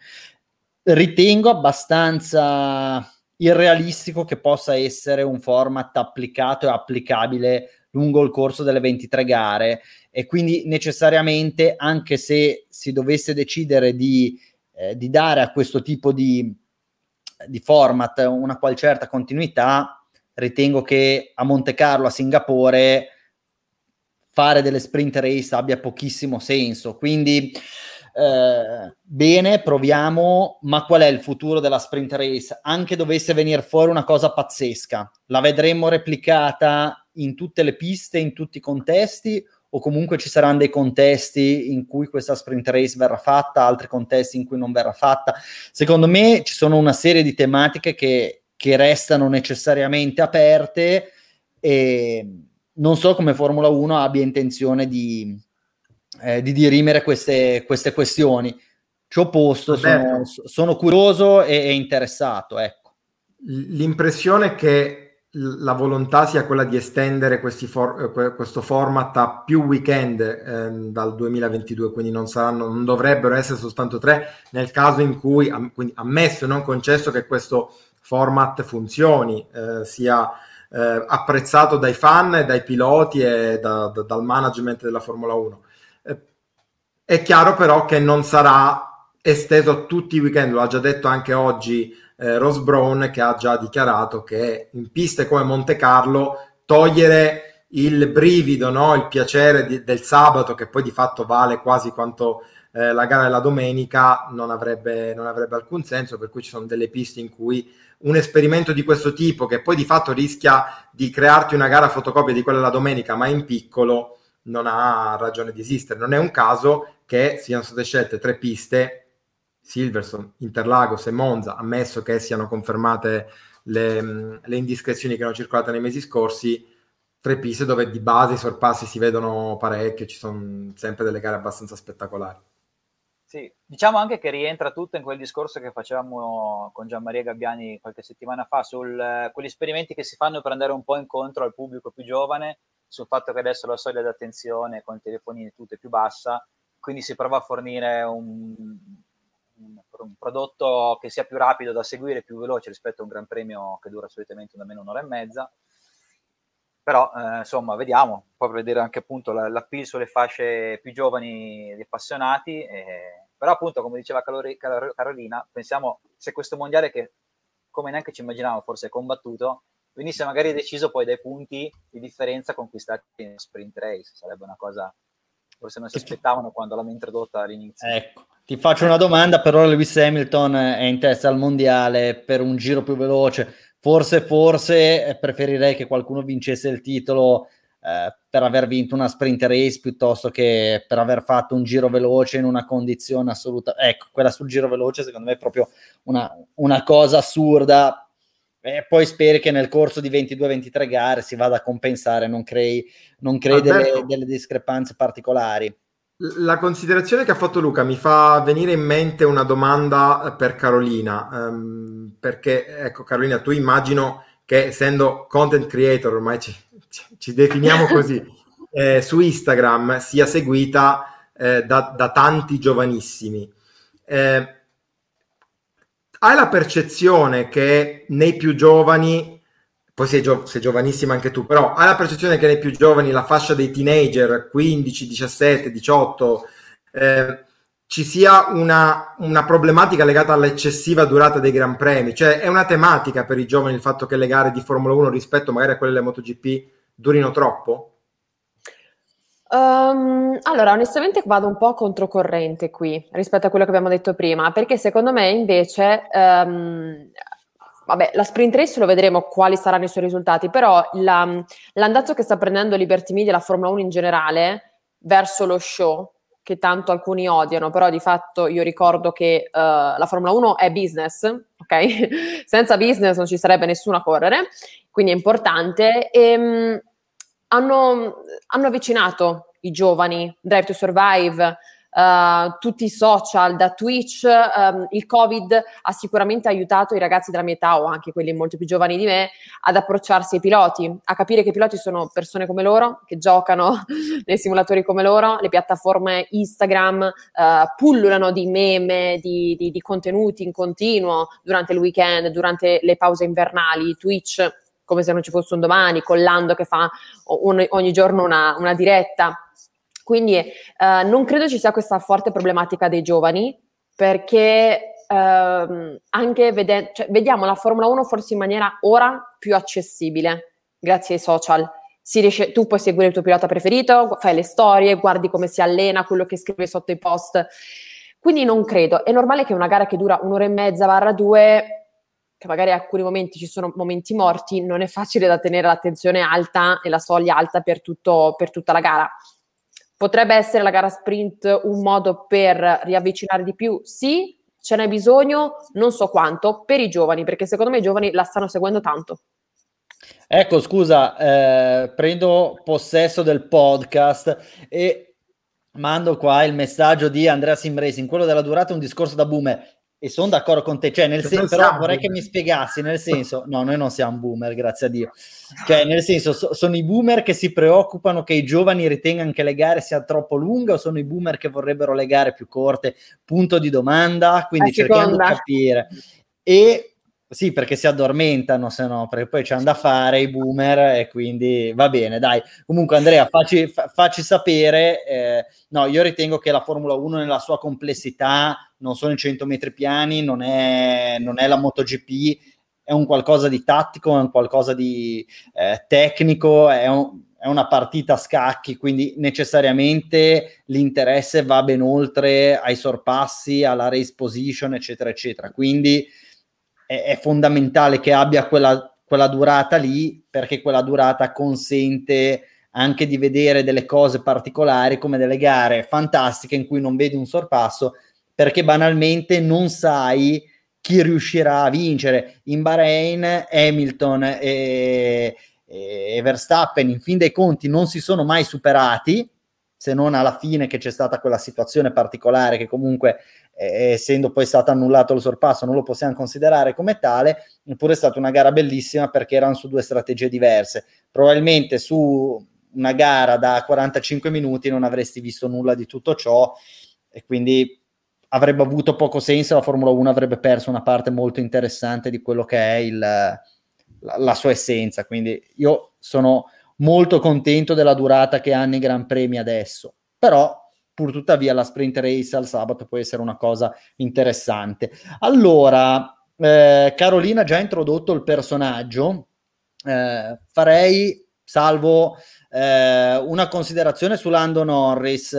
Speaker 1: Ritengo abbastanza irrealistico che possa essere un format applicato e applicabile lungo il corso delle 23 gare e quindi necessariamente anche se si dovesse decidere di, eh, di dare a questo tipo di, di format una qual certa continuità, ritengo che a Monte Carlo, a Singapore, fare delle sprint race abbia pochissimo senso. Quindi eh, bene, proviamo, ma qual è il futuro della sprint race? Anche dovesse venire fuori una cosa pazzesca, la vedremo replicata in tutte le piste, in tutti i contesti, o comunque ci saranno dei contesti in cui questa sprint race verrà fatta, altri contesti in cui non verrà fatta. Secondo me ci sono una serie di tematiche che, che restano necessariamente aperte e non so come Formula 1 abbia intenzione di, eh, di dirimere queste, queste questioni. Ci ho posto, sono, sono, curioso e, e interessato. Ecco.
Speaker 3: L'impressione è che la volontà sia quella di estendere for- eh, questo format a più weekend eh, dal 2022, quindi non, saranno, non dovrebbero essere soltanto tre, nel caso in cui, am- ammesso e non concesso che questo format funzioni, eh, sia eh, apprezzato dai fan, dai piloti e da, da, dal management della Formula 1. Eh, è chiaro però che non sarà esteso tutti i weekend, lo ha già detto anche oggi eh, Ross Brown che ha già dichiarato che in piste come Monte Carlo togliere il brivido, no? il piacere di, del sabato che poi di fatto vale quasi quanto eh, la gara della domenica non avrebbe, non avrebbe alcun senso, per cui ci sono delle piste in cui un esperimento di questo tipo che poi di fatto rischia di crearti una gara fotocopia di quella della domenica ma in piccolo non ha ragione di esistere. Non è un caso che siano state scelte tre piste Silverstone, Interlagos e Monza, ammesso che siano confermate le, le, indiscrezioni che hanno circolato nei mesi scorsi, tre piste dove di base i sorpassi si vedono parecchio, ci sono sempre delle gare abbastanza spettacolari.
Speaker 2: Sì, diciamo anche che rientra tutto in quel discorso che facevamo con Gianmaria Gabbiani qualche settimana fa su quegli esperimenti che si fanno per andare un po' incontro al pubblico più giovane, sul fatto che adesso la soglia d'attenzione con i telefonini tutto è più bassa, quindi si prova a fornire un, un prodotto che sia più rapido da seguire, più veloce rispetto a un gran premio che dura solitamente da meno un'ora e mezza. Però, eh, insomma, vediamo, poi vedere anche appunto l'appeal sulle fasce più giovani e appassionati. Eh, però appunto, come diceva Calori, Carolina, pensiamo se questo mondiale che, come neanche ci immaginavamo, forse è combattuto, venisse magari deciso poi dai punti di differenza conquistati in sprint race, sarebbe una cosa forse non si aspettavano quando l'hanno introdotta all'inizio.
Speaker 1: Ecco, ti faccio una domanda, però Lewis Hamilton è in testa al mondiale per un giro più veloce. Forse, forse eh, preferirei che qualcuno vincesse il titolo eh, per aver vinto una sprint race piuttosto che per aver fatto un giro veloce in una condizione assoluta. Ecco, quella sul giro veloce secondo me è proprio una, una cosa assurda. E poi speri che nel corso di 22-23 gare si vada a compensare, non crei, non crei delle, delle discrepanze particolari.
Speaker 3: La considerazione che ha fatto Luca mi fa venire in mente una domanda per Carolina, um, perché ecco Carolina, tu immagino che essendo content creator, ormai ci, ci definiamo *laughs* così, eh, su Instagram sia seguita eh, da, da, tanti giovanissimi. Eh, hai la percezione che nei più giovani poi sei, gio- sei, giovanissima anche tu, però hai la percezione che nei più giovani, la fascia dei teenager, 15, 17, 18, eh, ci sia una, una, problematica legata all'eccessiva durata dei Gran Premi, cioè è una tematica per i giovani il fatto che le gare di Formula 1 rispetto magari a quelle delle MotoGP durino troppo?
Speaker 4: Um, allora, onestamente vado un po' controcorrente qui rispetto a quello che abbiamo detto prima, perché secondo me invece um, vabbè, la sprint race lo vedremo quali saranno i suoi risultati, però la, l'andazzo che sta prendendo Liberty Media, la Formula 1 in generale, verso lo show, che tanto alcuni odiano, però di fatto io ricordo che uh, la Formula 1 è business, ok? *laughs* Senza business non ci sarebbe nessuno a correre, quindi è importante. E, um, hanno, hanno avvicinato i giovani, Drive to Survive, uh, tutti i social, da Twitch, um, il Covid ha sicuramente aiutato i ragazzi della mia età o anche quelli molto più giovani di me ad approcciarsi ai piloti, a capire che i piloti sono persone come loro, che giocano *laughs* nei simulatori come loro, le piattaforme Instagram uh, pullulano di meme, di, di, di contenuti in continuo durante il weekend, durante le pause invernali, Twitch come se non ci fosse un domani, con Lando che fa ogni, ogni giorno una, una diretta quindi eh, non credo ci sia questa forte problematica dei giovani perché ehm, anche vede- cioè, vediamo la Formula 1 forse in maniera ora più accessibile grazie ai social. Riesce, tu puoi seguire il tuo pilota preferito, fai le storie, guardi come si allena, quello che scrive sotto i post. Quindi non credo. È normale che una gara che dura un'ora e mezza barra due, che magari a alcuni momenti ci sono momenti morti, non è facile da tenere l'attenzione alta e la soglia alta per, tutto, per tutta la gara. Potrebbe essere la gara sprint un modo per riavvicinare di più? Sì, ce n'è bisogno, non so quanto, per i giovani, perché secondo me i giovani la stanno seguendo tanto.
Speaker 1: Ecco, scusa, eh, prendo possesso del podcast e mando qua il messaggio di Andrea Simracing, quello della durata è un discorso da boomer e sono d'accordo con te, cioè nel senso, però vorrei che mi spiegassi, nel senso, no, noi non siamo boomer, grazie a Dio, cioè nel senso, so, sono i boomer che si preoccupano che i giovani ritengano che le gare siano troppo lunghe o sono i boomer che vorrebbero le gare più corte? Punto di domanda, quindi cerchiamo di capire. E sì, perché si addormentano, se no, perché poi c'hanno da fare i boomer e quindi va bene, dai. Comunque Andrea, facci, fa, facci sapere. Eh, no, io ritengo che la Formula 1 nella sua complessità non sono i 100 metri piani, non è, non è la MotoGP, è un qualcosa di tattico, è un qualcosa di eh, tecnico, è, un, è una partita a scacchi, quindi necessariamente l'interesse va ben oltre ai sorpassi, alla race position, eccetera, eccetera. Quindi è, è fondamentale che abbia quella, quella durata lì, perché quella durata consente anche di vedere delle cose particolari come delle gare fantastiche in cui non vedi un sorpasso perché banalmente non sai chi riuscirà a vincere. In Bahrain Hamilton e, e Verstappen in fin dei conti non si sono mai superati, se non alla fine che c'è stata quella situazione particolare che comunque eh, essendo poi stato annullato il sorpasso non lo possiamo considerare come tale, eppure è stata una gara bellissima perché erano su due strategie diverse. Probabilmente su una gara da 45 minuti non avresti visto nulla di tutto ciò e quindi avrebbe avuto poco senso, la Formula 1 avrebbe perso una parte molto interessante di quello che è il, la, la, sua essenza. Quindi io sono molto contento della durata che hanno i Gran Premi adesso, però pur tuttavia la sprint race al sabato può essere una cosa interessante. Allora, eh, Carolina ha già introdotto il personaggio, eh, farei, salvo eh, una considerazione su Lando Norris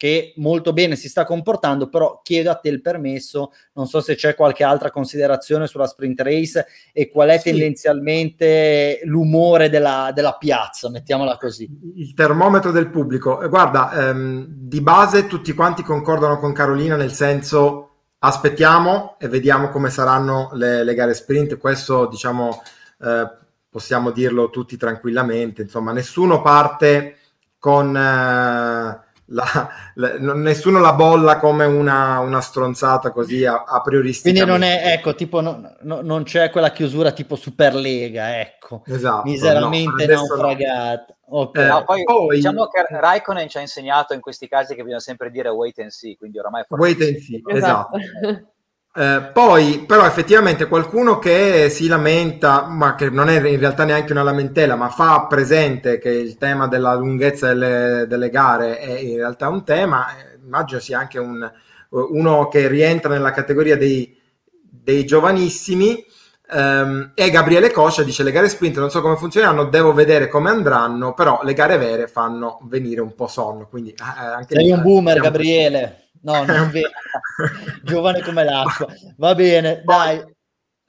Speaker 1: che molto bene si sta comportando, però chiedo a te il permesso, non so se c'è qualche altra considerazione sulla sprint race e qual è sì. tendenzialmente l'umore della, della, piazza, mettiamola così.
Speaker 3: Il termometro del pubblico. Eh, guarda, ehm, di base tutti quanti concordano con Carolina nel senso aspettiamo e vediamo come saranno le, le gare sprint, questo diciamo eh, possiamo dirlo tutti tranquillamente, insomma nessuno parte con... Eh, la, la, nessuno la bolla come una, una stronzata così a, a priori.
Speaker 1: Quindi non è, ecco, tipo, no, no, non c'è quella chiusura tipo Superlega, ecco.
Speaker 3: Esatto.
Speaker 1: Miseramente no, naufragata.
Speaker 2: Okay. Eh, no, poi, poi, diciamo che Raikkonen ci ha insegnato in questi casi che bisogna sempre dire wait and see, quindi oramai...
Speaker 3: Wait and see, esatto. esatto. *laughs* Eh, poi, però, effettivamente qualcuno che si lamenta, ma che non è in realtà neanche una lamentela, ma fa presente che il tema della lunghezza delle, delle gare è in realtà un tema, eh, immagino sia anche un, uno che rientra nella categoria dei, dei giovanissimi. Um, e Gabriele Coscia dice: Le gare sprint non so come funzioneranno, devo vedere come andranno, però le gare vere fanno venire un po' sonno. Quindi,
Speaker 1: eh, anche Sei un boomer, Gabriele. No, *laughs* non è vero. *laughs* Giovane come l'acqua. Va bene, dai.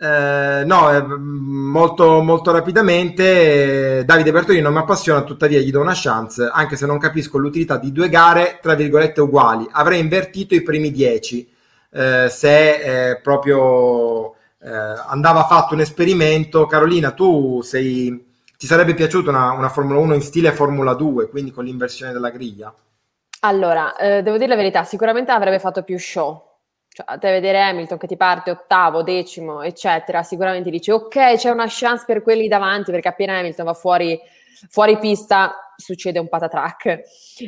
Speaker 3: Eh, no, eh, molto, molto rapidamente, eh, Davide Bertolini non mi appassiona, tuttavia gli do una chance, anche se non capisco l'utilità di due gare, tra virgolette, uguali. Avrei invertito i primi dieci, eh, se eh, proprio eh, andava fatto un esperimento. Carolina, tu sei, ti sarebbe piaciuta una, una Formula 1 in stile Formula 2, quindi con l'inversione della griglia?
Speaker 4: Allora, eh, devo dire la verità, sicuramente avrebbe fatto più show. Cioè, te vedere Hamilton che ti parte ottavo, decimo, eccetera, sicuramente dici ok, c'è una chance per quelli davanti, perché appena Hamilton va fuori, fuori pista succede un patatrack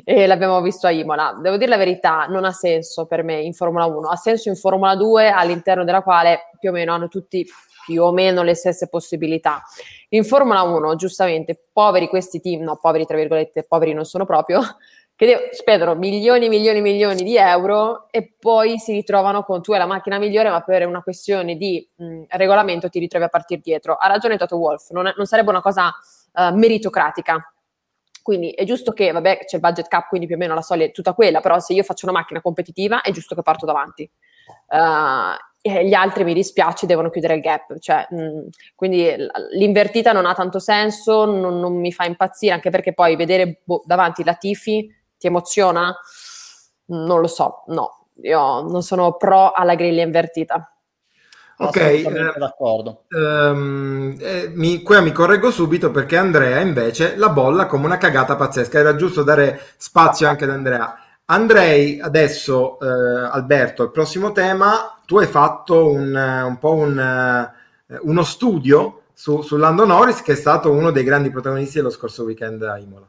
Speaker 4: e l'abbiamo visto a Imola. Devo dire la verità, non ha senso per me in Formula 1, ha senso in Formula 2 all'interno della quale più o meno hanno tutti più o meno le stesse possibilità. In Formula 1, giustamente, poveri questi team, no, poveri tra virgolette, poveri non sono proprio, che spendono milioni milioni milioni di euro e poi si ritrovano con tu è la macchina migliore, ma per una questione di mh, regolamento ti ritrovi a partire dietro. Ha ragione Toto Wolf, non, è, non sarebbe una cosa uh, meritocratica. Quindi è giusto che, vabbè, c'è il budget cap, quindi più o meno la soglia è tutta quella, però se io faccio una macchina competitiva è giusto che parto davanti. Uh, gli altri mi dispiace, devono chiudere il gap. Cioè, mh, quindi l'invertita non ha tanto senso, non, non, mi fa impazzire, anche perché poi vedere boh, davanti la Tifi ti emoziona? Non lo so, no, io non sono pro alla griglia invertita.
Speaker 3: Ok, eh, d'accordo. Ehm, eh, mi, qua mi correggo subito perché Andrea invece la bolla come una cagata pazzesca. Era giusto dare spazio anche ad Andrea. andrei adesso, eh, Alberto, al prossimo tema. Tu hai fatto un, un po' un, uh, uno studio su, su Lando Norris, che è stato uno dei grandi protagonisti dello scorso weekend a Imola.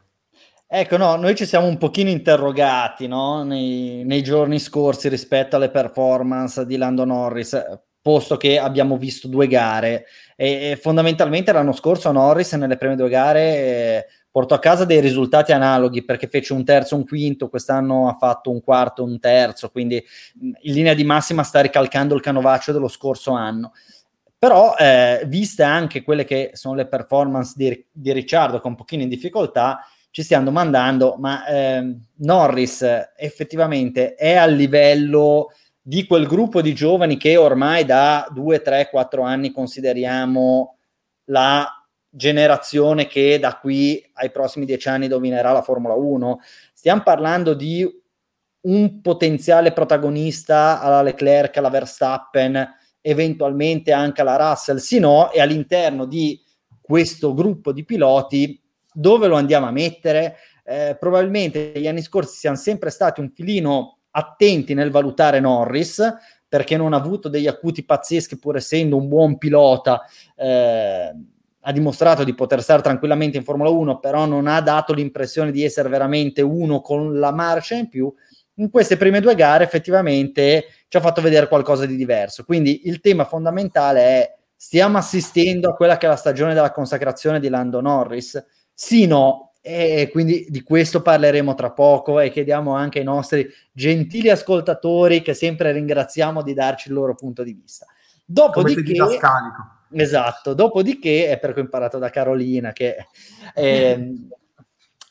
Speaker 1: Ecco, no, noi ci siamo un pochino interrogati no? nei, nei, giorni scorsi rispetto alle performance di Lando Norris, posto che abbiamo visto due gare e, e fondamentalmente l'anno scorso Norris nelle prime due gare eh, portò a casa dei risultati analoghi perché fece un terzo, un quinto, quest'anno ha fatto un quarto, un terzo, quindi in linea di massima sta ricalcando il canovaccio dello scorso anno. Però, eh, viste anche quelle che sono le performance di, di Ricciardo con un pochino in difficoltà, ci stiamo domandando, ma eh, Norris effettivamente è al livello di quel gruppo di giovani che ormai da 2, 3, 4 anni consideriamo la generazione che da qui ai prossimi dieci anni dominerà la Formula 1. Stiamo parlando di un potenziale protagonista alla Leclerc, alla Verstappen, eventualmente anche alla Russell, sì no, e all'interno di questo gruppo di piloti dove lo andiamo a mettere? Eh, probabilmente gli anni scorsi siamo sempre stati un filino attenti nel valutare Norris perché non ha avuto degli acuti pazzeschi pur essendo un buon pilota eh, ha dimostrato di poter stare tranquillamente in Formula 1 però non ha dato l'impressione di essere veramente uno con la marcia in più. In queste prime due gare effettivamente ci ha fatto vedere qualcosa di diverso. Quindi il tema fondamentale è stiamo assistendo a quella che è la stagione della consacrazione di Lando Norris sì, no, e quindi di questo parleremo tra poco e chiediamo anche ai nostri gentili ascoltatori che sempre ringraziamo di darci il loro punto di vista. Dopodiché, esatto, dopodiché è perché ho imparato da Carolina che... Eh,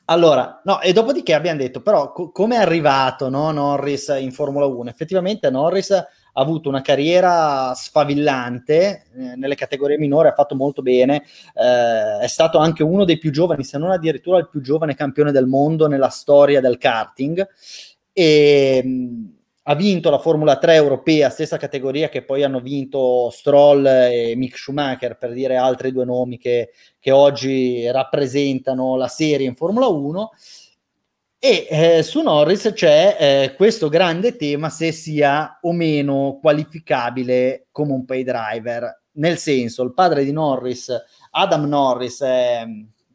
Speaker 1: allora, no, e dopodiché abbiamo detto, però, co- come è arrivato no, Norris in Formula 1? Effettivamente Norris ha avuto una carriera sfavillante eh, nelle categorie minori, ha fatto molto bene, eh, è stato anche uno dei più giovani, se non addirittura il più giovane campione del mondo nella storia del karting. E mh, ha vinto la Formula 3 europea, stessa categoria che poi hanno vinto Stroll e Mick Schumacher, per dire altri due nomi che, che oggi rappresentano la serie in Formula 1 e eh, su Norris c'è eh, questo grande tema se sia o meno qualificabile come un pay driver. Nel senso, il padre di Norris, Adam Norris, è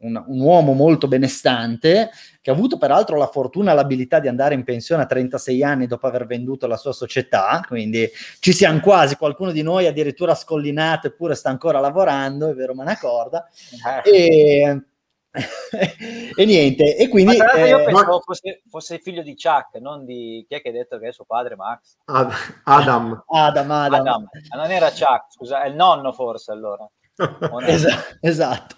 Speaker 1: un, un, uomo molto benestante, che ha avuto peraltro la fortuna e l'abilità di andare in pensione a 36 anni dopo aver venduto la sua società, quindi ci siamo quasi, qualcuno di noi addirittura scollinato eppure sta ancora lavorando, è vero Manacorda. Eh. E e niente, e quindi...
Speaker 2: Ma eh, io pensavo fosse, fosse, figlio di Chuck, non di... chi è che ha detto che è suo padre, Max?
Speaker 3: Ad,
Speaker 1: Adam. Adam, Adam. Adam.
Speaker 2: Non era Chuck, scusa, è il nonno forse allora. *laughs*
Speaker 1: esatto, esatto.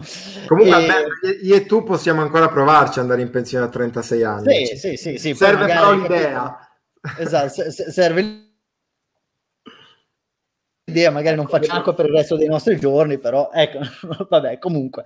Speaker 3: Comunque, e... Alberto, io e tu possiamo ancora provarci ad andare in pensione a 36 anni.
Speaker 1: Sì, sì, sì. sì
Speaker 3: serve però l'idea.
Speaker 1: Esatto, serve l'idea, magari non facciamo acqua per il resto dei nostri giorni, però ecco, *laughs* vabbè, comunque.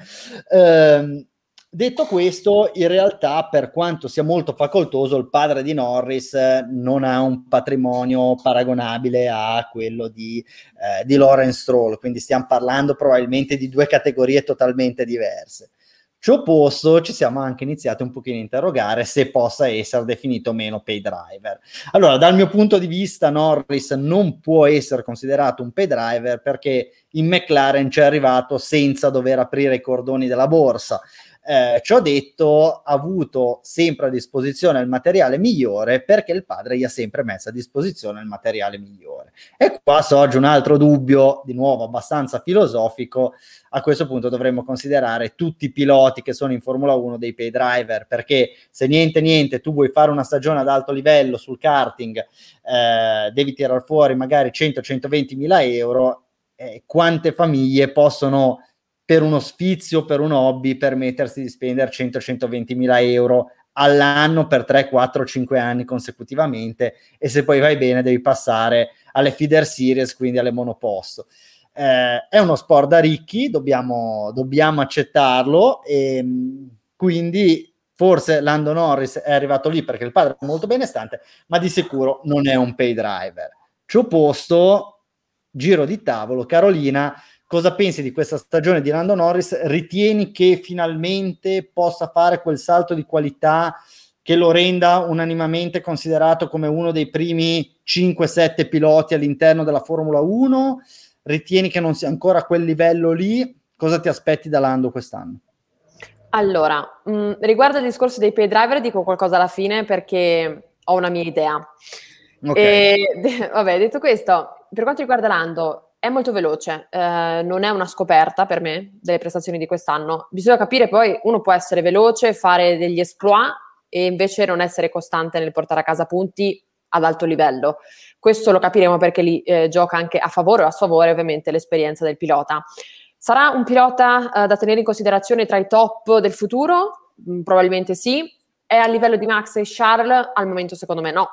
Speaker 1: Ehm, Detto questo, in realtà, per quanto sia molto facoltoso, il padre di Norris eh, non ha un patrimonio paragonabile a quello di, eh, di Lawrence Stroll, quindi stiamo parlando probabilmente di due categorie totalmente diverse. Ciò posto, ci siamo anche iniziati un pochino a interrogare se possa essere definito meno pay driver. Allora, dal mio punto di vista, Norris non può essere considerato un pay driver perché in McLaren ci è arrivato senza dover aprire i cordoni della borsa eh, ciò detto, ha avuto sempre a disposizione il materiale migliore perché il padre gli ha sempre messo a disposizione il materiale migliore. E qua sorge un altro dubbio, di nuovo abbastanza filosofico. A questo punto dovremmo considerare tutti i piloti che sono in Formula 1 dei pay driver, perché se niente niente tu vuoi fare una stagione ad alto livello sul karting, eh, devi tirare fuori magari 100-120 mila euro. Eh, quante famiglie possono per uno sfizio, per un hobby, permettersi di spendere 100-120 mila euro all'anno per 3, 4, 5 anni consecutivamente e se poi vai bene devi passare alle feeder series, quindi alle monoposto. Eh, è uno sport da ricchi, dobbiamo, dobbiamo accettarlo e ehm, quindi forse Lando Norris è arrivato lì perché il padre è molto benestante, ma di sicuro non è un pay driver. Ciò posto, giro di tavolo, Carolina, Cosa pensi di questa stagione di Lando Norris? Ritieni che finalmente possa fare quel salto di qualità che lo renda unanimamente considerato come uno dei primi 5-7 piloti all'interno della Formula 1? Ritieni che non sia ancora a quel livello lì? Cosa ti aspetti da Lando quest'anno?
Speaker 4: Allora, mh, mm, riguardo al discorso dei pay driver dico qualcosa alla fine perché ho una mia idea. Okay. E, de- *laughs* vabbè, detto questo, per quanto riguarda Lando, è molto veloce, eh, non è una scoperta per me delle prestazioni di quest'anno. Bisogna capire poi, uno può essere veloce, fare degli exploit e invece non essere costante nel portare a casa punti ad alto livello. Questo lo capiremo perché lì eh, gioca anche a favore o a sfavore ovviamente l'esperienza del pilota. Sarà un pilota eh, da tenere in considerazione tra i top del futuro? Mm, probabilmente sì. È a livello di Max e Charles? Al momento secondo me no.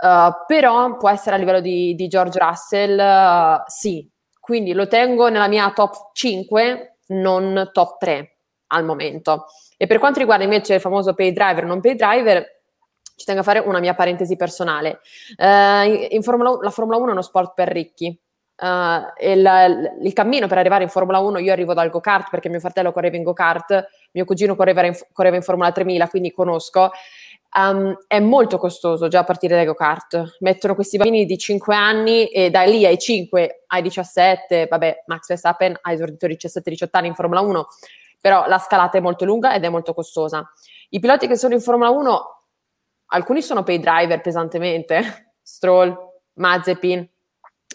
Speaker 4: Uh, però può essere a livello di, di George Russell, uh, sì. Quindi lo tengo nella mia top 5, non top 3 al momento. E per quanto riguarda invece il famoso pay driver, non pay driver, ci tengo a fare una mia parentesi personale. Uh, Formula 1, la Formula 1 è uno sport per ricchi. Uh, il, il, cammino per arrivare in Formula 1, io arrivo dal go-kart perché mio fratello correva in go-kart, mio cugino correva in, correva in Formula 3000, quindi conosco. Um, è molto costoso già a partire dai go-kart. Mettono questi bambini di 5 anni e da lì ai 5 ai 17, vabbè, Max Verstappen ha esordito 17-18 anni in Formula 1, però la scalata è molto lunga ed è molto costosa. I piloti che sono in Formula 1, alcuni sono pay driver pesantemente, *laughs* Stroll, Mazepin,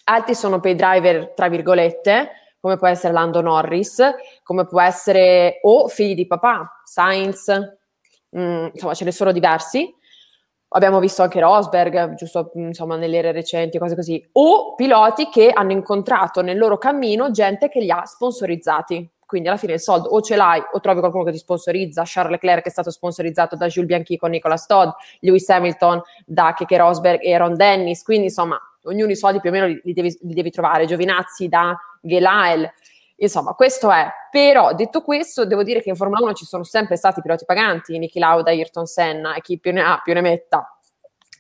Speaker 4: altri sono pay driver, tra virgolette, come può essere Lando Norris, come può essere o figli di papà, Sainz, mh, mm, insomma ce ne sono diversi. Abbiamo visto anche Rosberg, giusto mm, insomma nelle ere recenti, cose così, o piloti che hanno incontrato nel loro cammino gente che li ha sponsorizzati. Quindi alla fine il soldo o ce l'hai o trovi qualcuno che ti sponsorizza. Charles Leclerc è stato sponsorizzato da Jules Bianchi con Nicola Todd, Lewis Hamilton da Keke Rosberg e Ron Dennis. Quindi insomma ognuno i soldi più o meno li, li, devi, li devi, trovare, Giovinazzi da Gelael, insomma questo è, però detto questo devo dire che in Formula 1 ci sono sempre stati piloti paganti, Niki Lauda, Ayrton Senna e chi più ne ha più ne metta.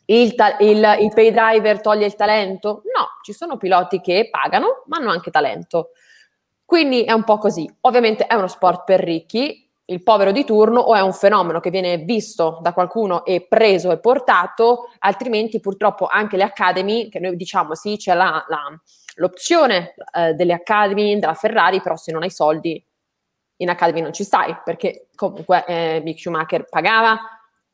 Speaker 4: Il, ta- il, il pay driver toglie il talento? No, ci sono piloti che pagano ma hanno anche talento. Quindi è un po' così. Ovviamente è uno sport per ricchi, il povero di turno o è un fenomeno che viene visto da qualcuno e preso e portato, altrimenti purtroppo anche le academy, che noi diciamo sì, c'è la, la, l'opzione eh, delle academy, della Ferrari, però se non hai soldi in academy non ci stai, perché comunque eh, Mick Schumacher pagava,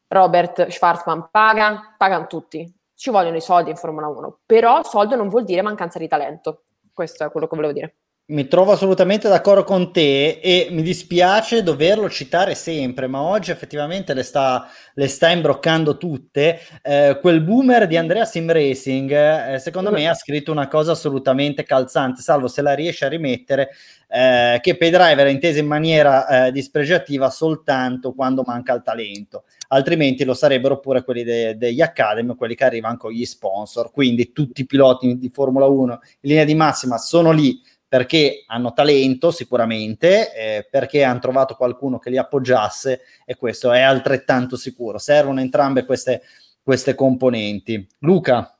Speaker 4: Robert Schwarzman paga, pagano tutti. Ci vogliono i soldi in Formula 1, però soldo non vuol dire mancanza di talento. Questo è quello che volevo dire.
Speaker 1: Mi trovo assolutamente d'accordo con te e mi dispiace doverlo citare sempre, ma oggi effettivamente le sta, le sta imbroccando tutte. Eh, quel boomer di Andrea Sim Racing, eh, secondo me, ha scritto una cosa assolutamente calzante, salvo se la riesce a rimettere, eh, che pay driver è intesa in maniera eh, dispregiativa soltanto quando manca il talento, altrimenti lo sarebbero pure quelli de- degli Academy, quelli che arrivano con gli sponsor. Quindi tutti i piloti di Formula 1 in linea di massima sono lì perché hanno talento sicuramente, eh, perché hanno trovato qualcuno che li appoggiasse e questo è altrettanto sicuro. Servono entrambe queste, queste componenti. Luca.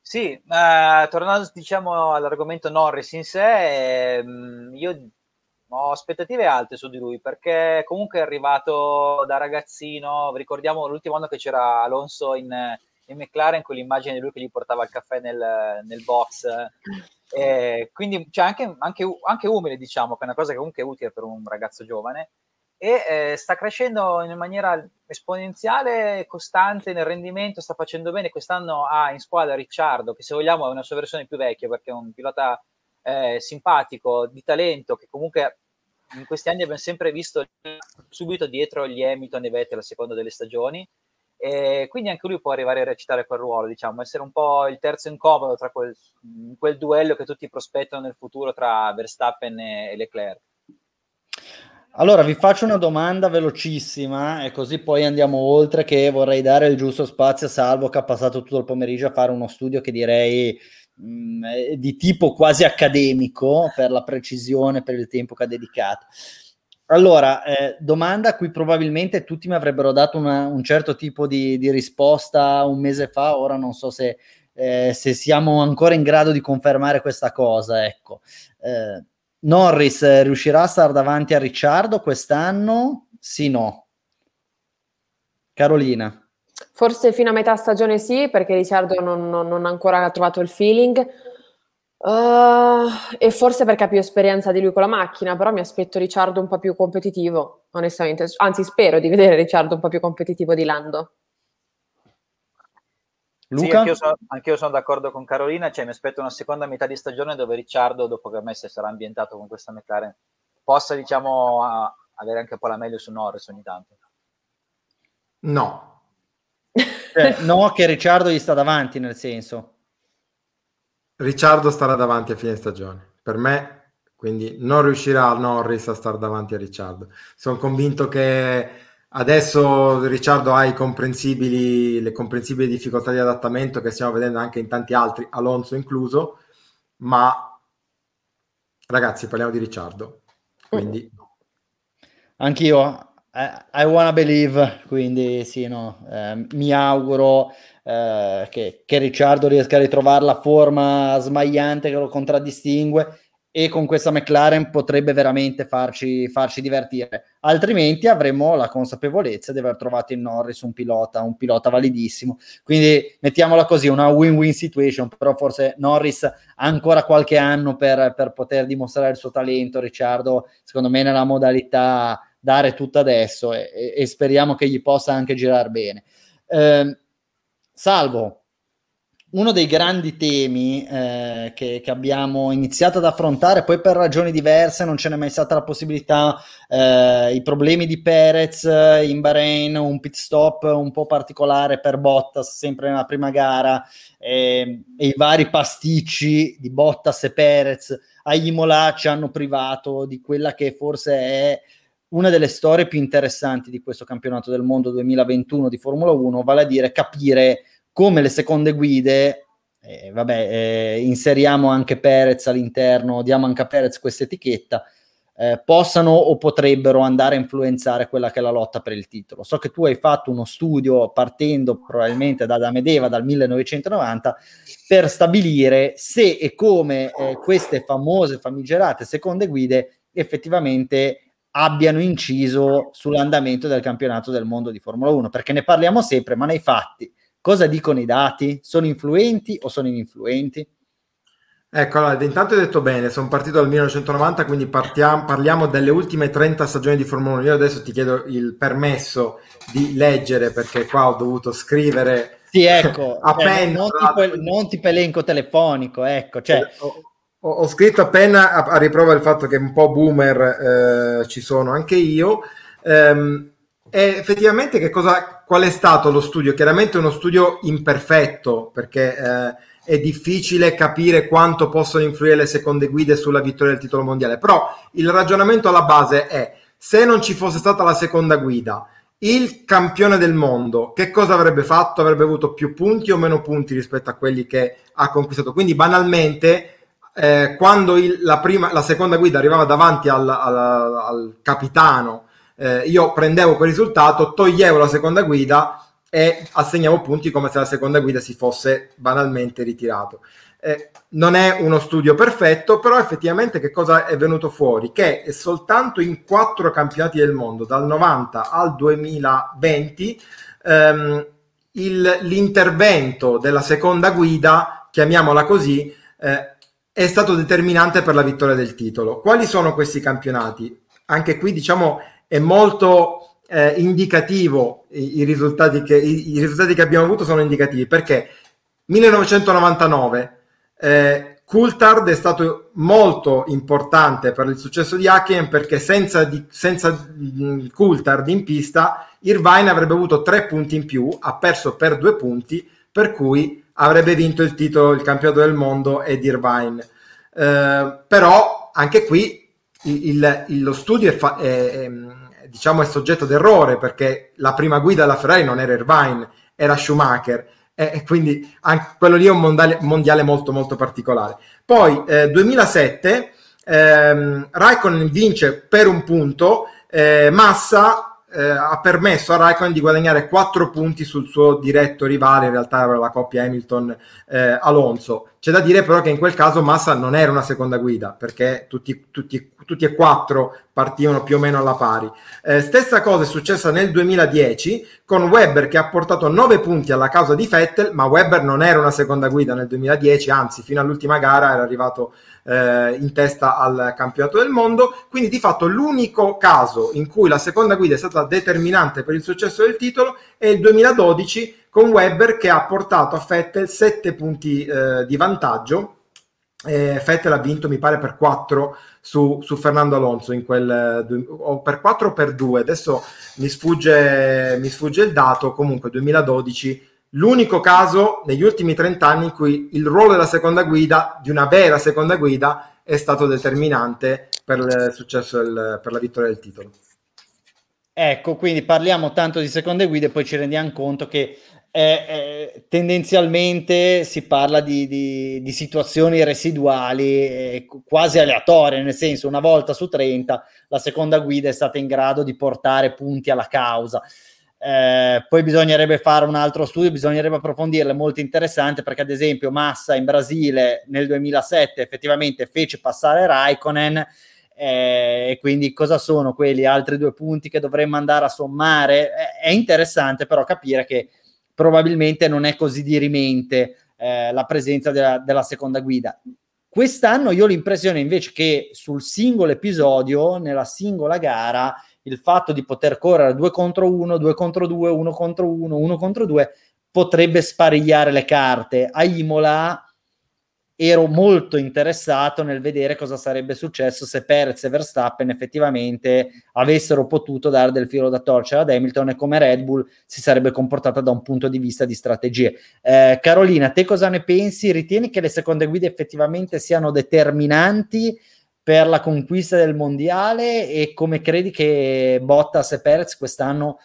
Speaker 2: Sì, eh, tornando diciamo all'argomento Norris in sé, eh, io ho aspettative alte su di lui perché comunque è arrivato da ragazzino, ricordiamo l'ultimo anno che c'era Alonso in, in McLaren con l'immagine di lui che gli portava il caffè nel, nel box eh, quindi cioè, anche, anche, anche, umile, diciamo, che è una cosa che comunque è utile per un ragazzo giovane. E eh, sta crescendo in maniera esponenziale, costante nel rendimento, sta facendo bene. Quest'anno ha in squadra Ricciardo, che se vogliamo è una sua versione più vecchia, perché è un pilota eh, simpatico, di talento, che comunque in questi anni abbiamo sempre visto subito dietro gli Hamilton e Vettel a seconda delle stagioni e quindi anche lui può arrivare a recitare quel ruolo, diciamo, essere un po' il terzo incomodo tra quel, quel duello che tutti prospettano nel futuro tra Verstappen e Leclerc.
Speaker 1: Allora vi faccio una domanda velocissima e così poi andiamo oltre che vorrei dare il giusto spazio a Salvo che ha passato tutto il pomeriggio a fare uno studio che direi mh, mm, di tipo quasi accademico per la precisione, per il tempo che ha dedicato. Allora, eh, domanda a cui probabilmente tutti mi avrebbero dato una, un certo tipo di, di, risposta un mese fa, ora non so se, eh, se, siamo ancora in grado di confermare questa cosa. Ecco. Eh, Norris riuscirà a stare davanti a Ricciardo quest'anno? Sì, no. Carolina.
Speaker 4: Forse fino a metà stagione sì, perché Ricciardo non, non, non ha ancora trovato il feeling. Uh, e forse perché ha più esperienza di lui con la macchina, però mi aspetto Ricciardo un po' più competitivo, onestamente. Anzi, spero di vedere Ricciardo un po' più competitivo di Lando.
Speaker 2: Luca? Sì, anch'io, so, anch'io sono d'accordo con Carolina, cioè mi aspetto una seconda metà di stagione dove Ricciardo, dopo che me si sarà ambientato con questa McLaren, possa diciamo a, avere anche un po' la meglio su Norris ogni tanto.
Speaker 3: No.
Speaker 1: Eh, *laughs* no, che Ricciardo gli sta davanti nel senso.
Speaker 3: Ricciardo starà davanti a fine stagione. Per me, quindi non riuscirà Norris a stare davanti a Ricciardo. Sono convinto che adesso Ricciardo ha le comprensibili difficoltà di adattamento che stiamo vedendo anche in tanti altri, Alonso incluso, ma ragazzi parliamo di Ricciardo. Quindi...
Speaker 1: Anch'io, I, I wanna believe, quindi sì, no, eh, mi auguro eh, che, che, Ricciardo riesca a ritrovare la forma smagliante che lo contraddistingue e con questa McLaren potrebbe veramente farci, farci divertire. Altrimenti avremo la consapevolezza di aver trovato in Norris un pilota, un pilota validissimo. Quindi mettiamola così, una win-win situation, però forse Norris ha ancora qualche anno per, per poter dimostrare il suo talento. Ricciardo, secondo me, nella modalità dare tutto adesso e, e speriamo che gli possa anche girare bene. Eh, Salvo, uno dei grandi temi eh, che, che, abbiamo iniziato ad affrontare, poi per ragioni diverse non ce n'è mai stata la possibilità, eh, i problemi di Perez eh, in Bahrain, un pit stop un po' particolare per Bottas sempre nella prima gara eh, e i vari pasticci di Bottas e Perez a Imola ci hanno privato di quella che forse è una delle storie più interessanti di questo campionato del mondo 2021 di Formula 1, vale a dire capire come le seconde guide, eh, vabbè, eh, inseriamo anche Perez all'interno, diamo anche a Perez questa etichetta, eh, possano o potrebbero andare a influenzare quella che è la lotta per il titolo. So che tu hai fatto uno studio partendo probabilmente da Damedeva dal 1990 per stabilire se e come eh, queste famose famigerate seconde guide effettivamente abbiano inciso sull'andamento del campionato del mondo di Formula 1, perché ne parliamo sempre, ma nei fatti cosa dicono i dati? Sono influenti o sono ininfluenti?
Speaker 3: Ecco, allora, intanto hai detto bene, sono partito dal 1990, quindi partiamo, parliamo delle ultime 30 stagioni di Formula 1. Io adesso ti chiedo il permesso di leggere perché qua ho dovuto scrivere
Speaker 1: sì, ecco, *laughs* cioè. Non, tipo, non tipo elenco telefonico, ecco. Cioè,
Speaker 3: ho, ho, scritto appena a, a, riprova il fatto che un po' boomer eh, ci sono anche io. Um, e effettivamente che cosa, qual è stato lo studio? Chiaramente uno studio imperfetto perché eh, è difficile capire quanto possono influire le seconde guide sulla vittoria del titolo mondiale, però il ragionamento alla base è se non ci fosse stata la seconda guida, il campione del mondo che cosa avrebbe fatto? Avrebbe avuto più punti o meno punti rispetto a quelli che ha conquistato. Quindi banalmente eh, quando il, la, prima, la, seconda guida arrivava davanti al, al, al capitano, eh, io prendevo quel risultato, toglievo la seconda guida e assegnavo punti come se la seconda guida si fosse banalmente ritirato. Eh, non è uno studio perfetto, però effettivamente che cosa è venuto fuori? Che soltanto in quattro campionati del mondo, dal 90 al 2020, ehm, il, l'intervento della seconda guida, chiamiamola così, eh, è stato determinante per la vittoria del titolo. Quali sono questi campionati? Anche qui diciamo è molto eh, indicativo i, i, risultati che, i, i, risultati che abbiamo avuto sono indicativi perché 1999 eh, Coulthard è stato molto importante per il successo di Hakkinen perché senza, di, senza mm, Coulthard in pista Irvine avrebbe avuto tre punti in più, ha perso per due punti, per cui avrebbe vinto il titolo, il campionato del mondo ed Irvine. Eh, però anche qui il, il, lo studio è, fa, è, è, diciamo è soggetto d'errore perché la prima guida della Ferrari non era Irvine, era Schumacher e quindi anche quello lì è un mondiale, mondiale molto molto particolare. Poi eh, 2007 ehm, Raikkonen vince per un punto, eh, Massa eh, ha permesso a Raikkonen di guadagnare 4 punti sul suo diretto rivale, in realtà era la coppia Hamilton-Alonso. Eh, C'è da dire però che in quel caso Massa non era una seconda guida, perché tutti, tutti, tutti e quattro partivano più o meno alla pari. Eh, stessa cosa è successa nel 2010 con Webber che ha portato 9 punti alla causa di Vettel, ma Webber non era una seconda guida nel 2010, anzi fino all'ultima gara era arrivato eh, in testa al campionato del mondo. Quindi di fatto l'unico caso in cui la seconda guida è stata determinante per il successo del titolo è il 2012 con Webber che ha portato a Vettel 7 punti eh, di vantaggio. Eh, Vettel ha vinto, mi pare, per 4 su, su Fernando Alonso in quel o per 4 o per 2. Adesso mi sfugge, mi sfugge il dato. Comunque, 2012 l'unico caso negli ultimi 30 anni in cui il ruolo della seconda guida, di una vera seconda guida, è stato determinante per il successo del, per la vittoria del titolo.
Speaker 1: Ecco, quindi parliamo tanto di seconde guide e poi ci rendiamo conto che eh, eh, tendenzialmente si parla di, di, di situazioni residuali, eh, quasi aleatorie, nel senso una volta su 30 la seconda guida è stata in grado di portare punti alla causa. Eh, poi bisognerebbe fare un altro studio, bisognerebbe approfondirlo, è molto interessante perché ad esempio Massa in Brasile nel 2007 effettivamente fece passare Raikkonen eh, e quindi cosa sono quelli altri due punti che dovremmo andare a sommare? Eh, è interessante però capire che probabilmente non è così dirimente eh, la presenza della, della seconda guida. Quest'anno io ho l'impressione invece che sul singolo episodio, nella singola gara, il fatto di poter correre due contro uno, due contro due, uno contro uno, uno contro due, potrebbe sparigliare le carte. A Imola ero molto interessato nel vedere cosa sarebbe successo se Perez e Verstappen effettivamente avessero potuto dare del filo da torcere ad Hamilton e come Red Bull si sarebbe comportata da un punto di vista di strategie. Eh, Carolina, te cosa ne pensi? Ritieni che le seconde guide effettivamente siano determinanti? Per la conquista del mondiale e come credi che Bottas e Perez quest'anno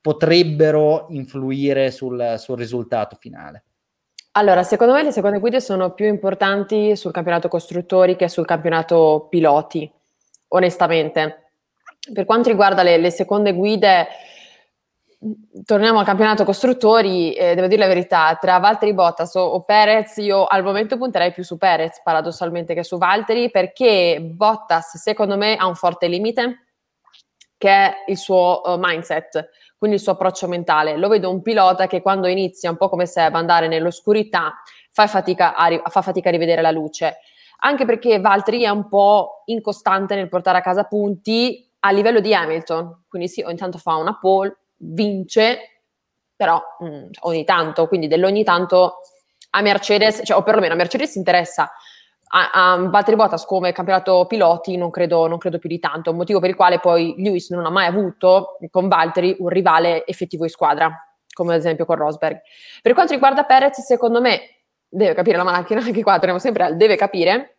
Speaker 1: potrebbero influire sul, sul risultato finale?
Speaker 4: Allora, secondo me le seconde guide sono più importanti sul campionato costruttori che sul campionato piloti, onestamente. Per quanto riguarda le, le seconde guide, torniamo al campionato costruttori, eh, devo dire la verità, tra Valtteri Bottas o, o, Perez, io al momento punterei più su Perez paradossalmente che su Valtteri, perché Bottas secondo me ha un forte limite, che è il suo uh, mindset, quindi il suo approccio mentale. Lo vedo un pilota che quando inizia un po' come Seb andare nell'oscurità fa fatica a, ri- fa fatica a rivedere la luce, anche perché Valtteri è un po' incostante nel portare a casa punti a livello di Hamilton, quindi sì, ogni tanto fa una pole, vince, però mh, mm, ogni tanto, quindi dell'ogni tanto a Mercedes, cioè, o perlomeno a Mercedes interessa. A, a Valtteri Bottas come campionato piloti non credo, non credo più di tanto, motivo per il quale poi Lewis non ha mai avuto con Valtteri un rivale effettivo in squadra, come ad esempio con Rosberg. Per quanto riguarda Perez, secondo me deve capire la macchina, *laughs* anche qua torniamo sempre al deve capire,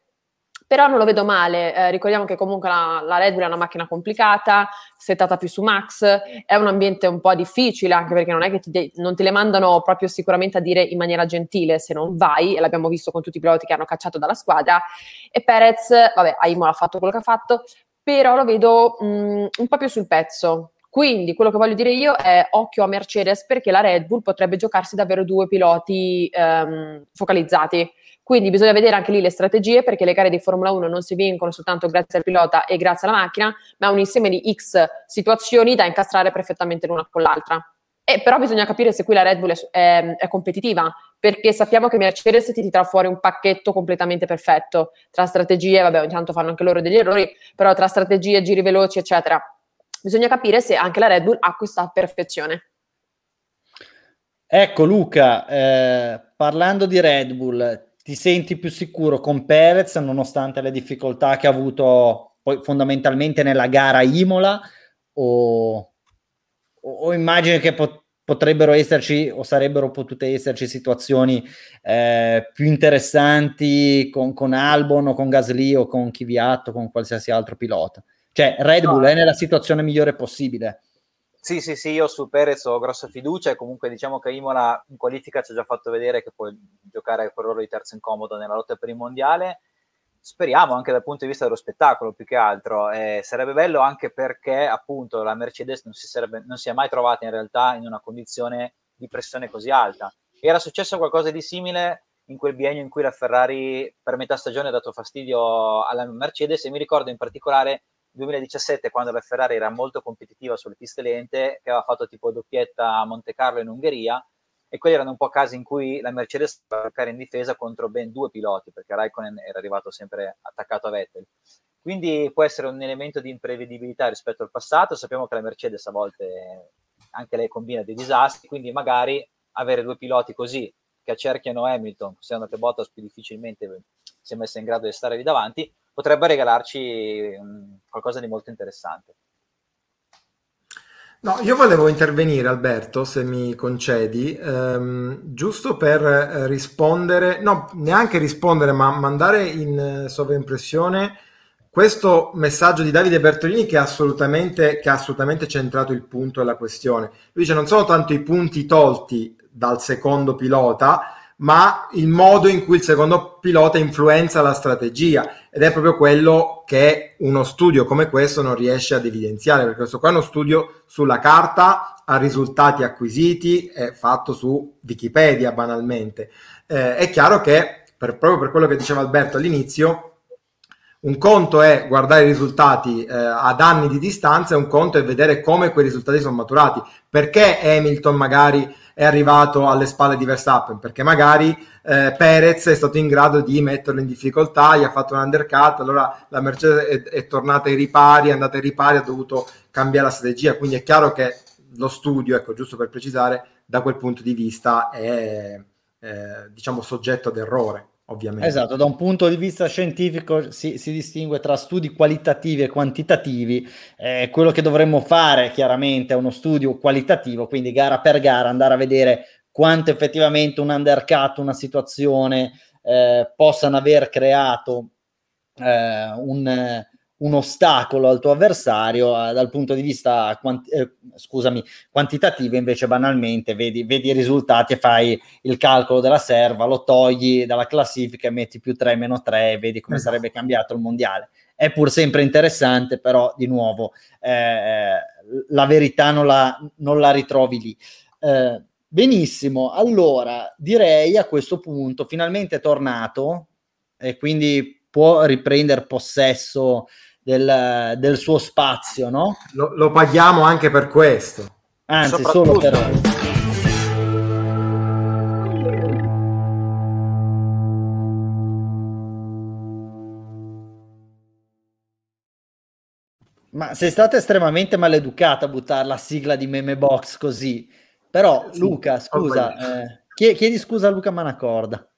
Speaker 4: però non lo vedo male. Eh, ricordiamo che comunque la, la, Red Bull è una macchina complicata, settata più su Max, è un ambiente un po' difficile, anche perché non è che ti de- non te le mandano proprio sicuramente a dire in maniera gentile se non vai, e l'abbiamo visto con tutti i piloti che hanno cacciato dalla squadra. E Perez, vabbè, a ha fatto quello che ha fatto, però lo vedo mh, mm, un po' più sul pezzo. Quindi quello che voglio dire io è occhio a Mercedes perché la Red Bull potrebbe giocarsi davvero due piloti um, focalizzati quindi bisogna vedere anche lì le strategie perché le gare di Formula 1 non si vincono soltanto grazie al pilota e grazie alla macchina, ma un insieme di X situazioni da incastrare perfettamente l'una con l'altra. E però bisogna capire se qui la Red Bull è, è, è competitiva, perché sappiamo che Mercedes ti tira fuori un pacchetto completamente perfetto, tra strategie, vabbè, ogni tanto fanno anche loro degli errori, però tra strategie, giri veloci, eccetera. Bisogna capire se anche la Red Bull ha questa perfezione.
Speaker 1: Ecco Luca, eh, parlando di Red Bull, ti senti più sicuro con Perez nonostante le difficoltà che ha avuto poi fondamentalmente nella gara Imola o, o immagini che pot- potrebbero esserci o sarebbero potute esserci situazioni eh, più interessanti con, con, Albon o con Gasly o con Kvyat o con qualsiasi altro pilota cioè Red Bull no. è nella situazione migliore possibile
Speaker 2: sì, sì, sì, io su Perez ho grossa fiducia comunque diciamo che Imola in qualifica ci ha già fatto vedere che può giocare quel ruolo di terzo incomodo nella lotta per il mondiale. speriamo anche dal punto di vista dello spettacolo più che altro. Eh, sarebbe bello anche perché appunto la Mercedes non si, sarebbe, non si è mai trovata in realtà in una condizione di pressione così alta. Era successo qualcosa di simile in quel biennio in cui la Ferrari per metà stagione ha dato fastidio alla Mercedes e mi ricordo in particolare 2017 quando la Ferrari era molto competitiva sulle piste lente che aveva fatto tipo doppietta a Monte Carlo in Ungheria e quelli erano un po' casi in cui la Mercedes giocare in difesa contro ben due piloti perché Raikkonen era arrivato sempre attaccato a Vettel. Quindi può essere un elemento di imprevedibilità rispetto al passato. Sappiamo che la Mercedes a volte anche lei combina dei disastri quindi magari avere due piloti così che accerchiano Hamilton considerando che Bottas più difficilmente si è messo in grado di stare lì davanti potrebbe regalarci um, qualcosa di molto interessante
Speaker 3: No, io volevo intervenire, Alberto, se mi concedi, ehm, giusto per eh, rispondere, no, neanche rispondere, ma mandare in eh, sovraimpressione questo messaggio di Davide Bertolini che, assolutamente, che ha assolutamente centrato il punto della questione. Lui dice non sono tanto i punti tolti dal secondo pilota, ma il modo in cui il secondo pilota influenza la strategia. Ed è proprio quello che uno studio come questo non riesce ad evidenziare perché questo qua è uno studio sulla carta a risultati acquisiti è fatto su Wikipedia banalmente. Eh, è chiaro che per, proprio per quello che diceva Alberto all'inizio un conto è guardare i risultati eh, ad anni di distanza e un conto è vedere come quei risultati sono maturati. Perché Hamilton magari è arrivato alle spalle di Verstappen perché magari eh, Perez è stato in grado di metterlo in difficoltà, gli ha fatto un undercut, allora la Mercedes è, è tornata ai ripari, è andata ai ripari, ha dovuto cambiare la strategia, quindi è chiaro che lo studio, ecco giusto per precisare, da quel punto di vista è eh, diciamo soggetto ad errore ovviamente.
Speaker 1: Esatto, da un punto di vista scientifico si, si distingue tra studi qualitativi e quantitativi. Eh, quello che dovremmo fare chiaramente è uno studio qualitativo, quindi gara per gara andare a vedere quanto effettivamente un undercut, una situazione eh, possano aver creato eh, un un ostacolo al tuo avversario eh, dal punto di vista quanti- eh, scusami, quantitativo, invece banalmente vedi, vedi, i risultati e fai il calcolo della serva, lo togli dalla classifica e metti più 3 meno 3 e vedi come esatto. sarebbe cambiato il mondiale. È pur sempre interessante, però di nuovo eh, la verità non la, non la ritrovi lì. Eh, benissimo, allora direi a questo punto finalmente è tornato e quindi può riprendere possesso del, del suo spazio, no?
Speaker 3: Lo, lo, paghiamo anche per questo.
Speaker 1: Anzi, solo per... Ma sei stata estremamente maleducata a buttare la sigla di Meme Box così. Però, sì, Luca, scusa, eh, chiedi scusa a Luca Manacorda.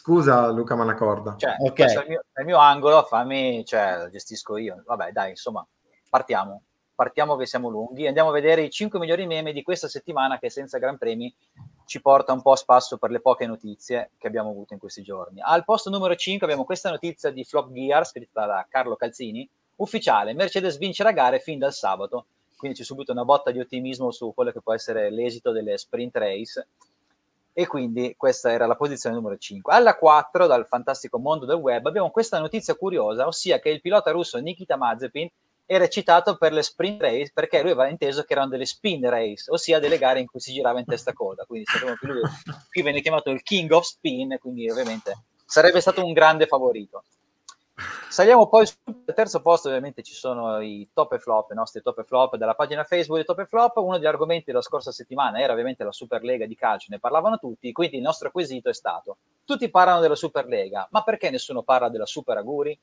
Speaker 3: Scusa Luca Manacorda.
Speaker 2: Cioè, okay. è, il mio, è il mio angolo, fammi, cioè, lo gestisco io. Vabbè, dai, insomma, partiamo. Partiamo che siamo lunghi. Andiamo a vedere i 5 migliori meme di questa settimana che senza gran premi ci porta un po' a spasso per le poche notizie che abbiamo avuto in questi giorni. Al posto numero 5 abbiamo questa notizia di Flop Gear scritta da Carlo Calzini. Ufficiale, Mercedes vince la gara fin dal sabato. Quindi c'è subito una botta di ottimismo su quello che può essere l'esito delle sprint race e quindi questa era la posizione numero 5. Alla 4, dal fantastico mondo del web, abbiamo questa notizia curiosa, ossia che il pilota russo Nikita Mazepin era citato per le sprint race perché lui aveva inteso che erano delle spin race, ossia delle gare in cui si girava in testa coda. Quindi sappiamo che lui qui viene chiamato il king of spin, quindi ovviamente sarebbe stato un grande favorito. Saliamo poi sul terzo posto, ovviamente ci sono i top e flop, i nostri top e flop della pagina Facebook di top e flop. Uno degli argomenti della scorsa settimana era ovviamente la Superlega di calcio, ne parlavano tutti, quindi il nostro quesito è stato: tutti parlano della Superlega, ma perché nessuno parla della Super Aguri?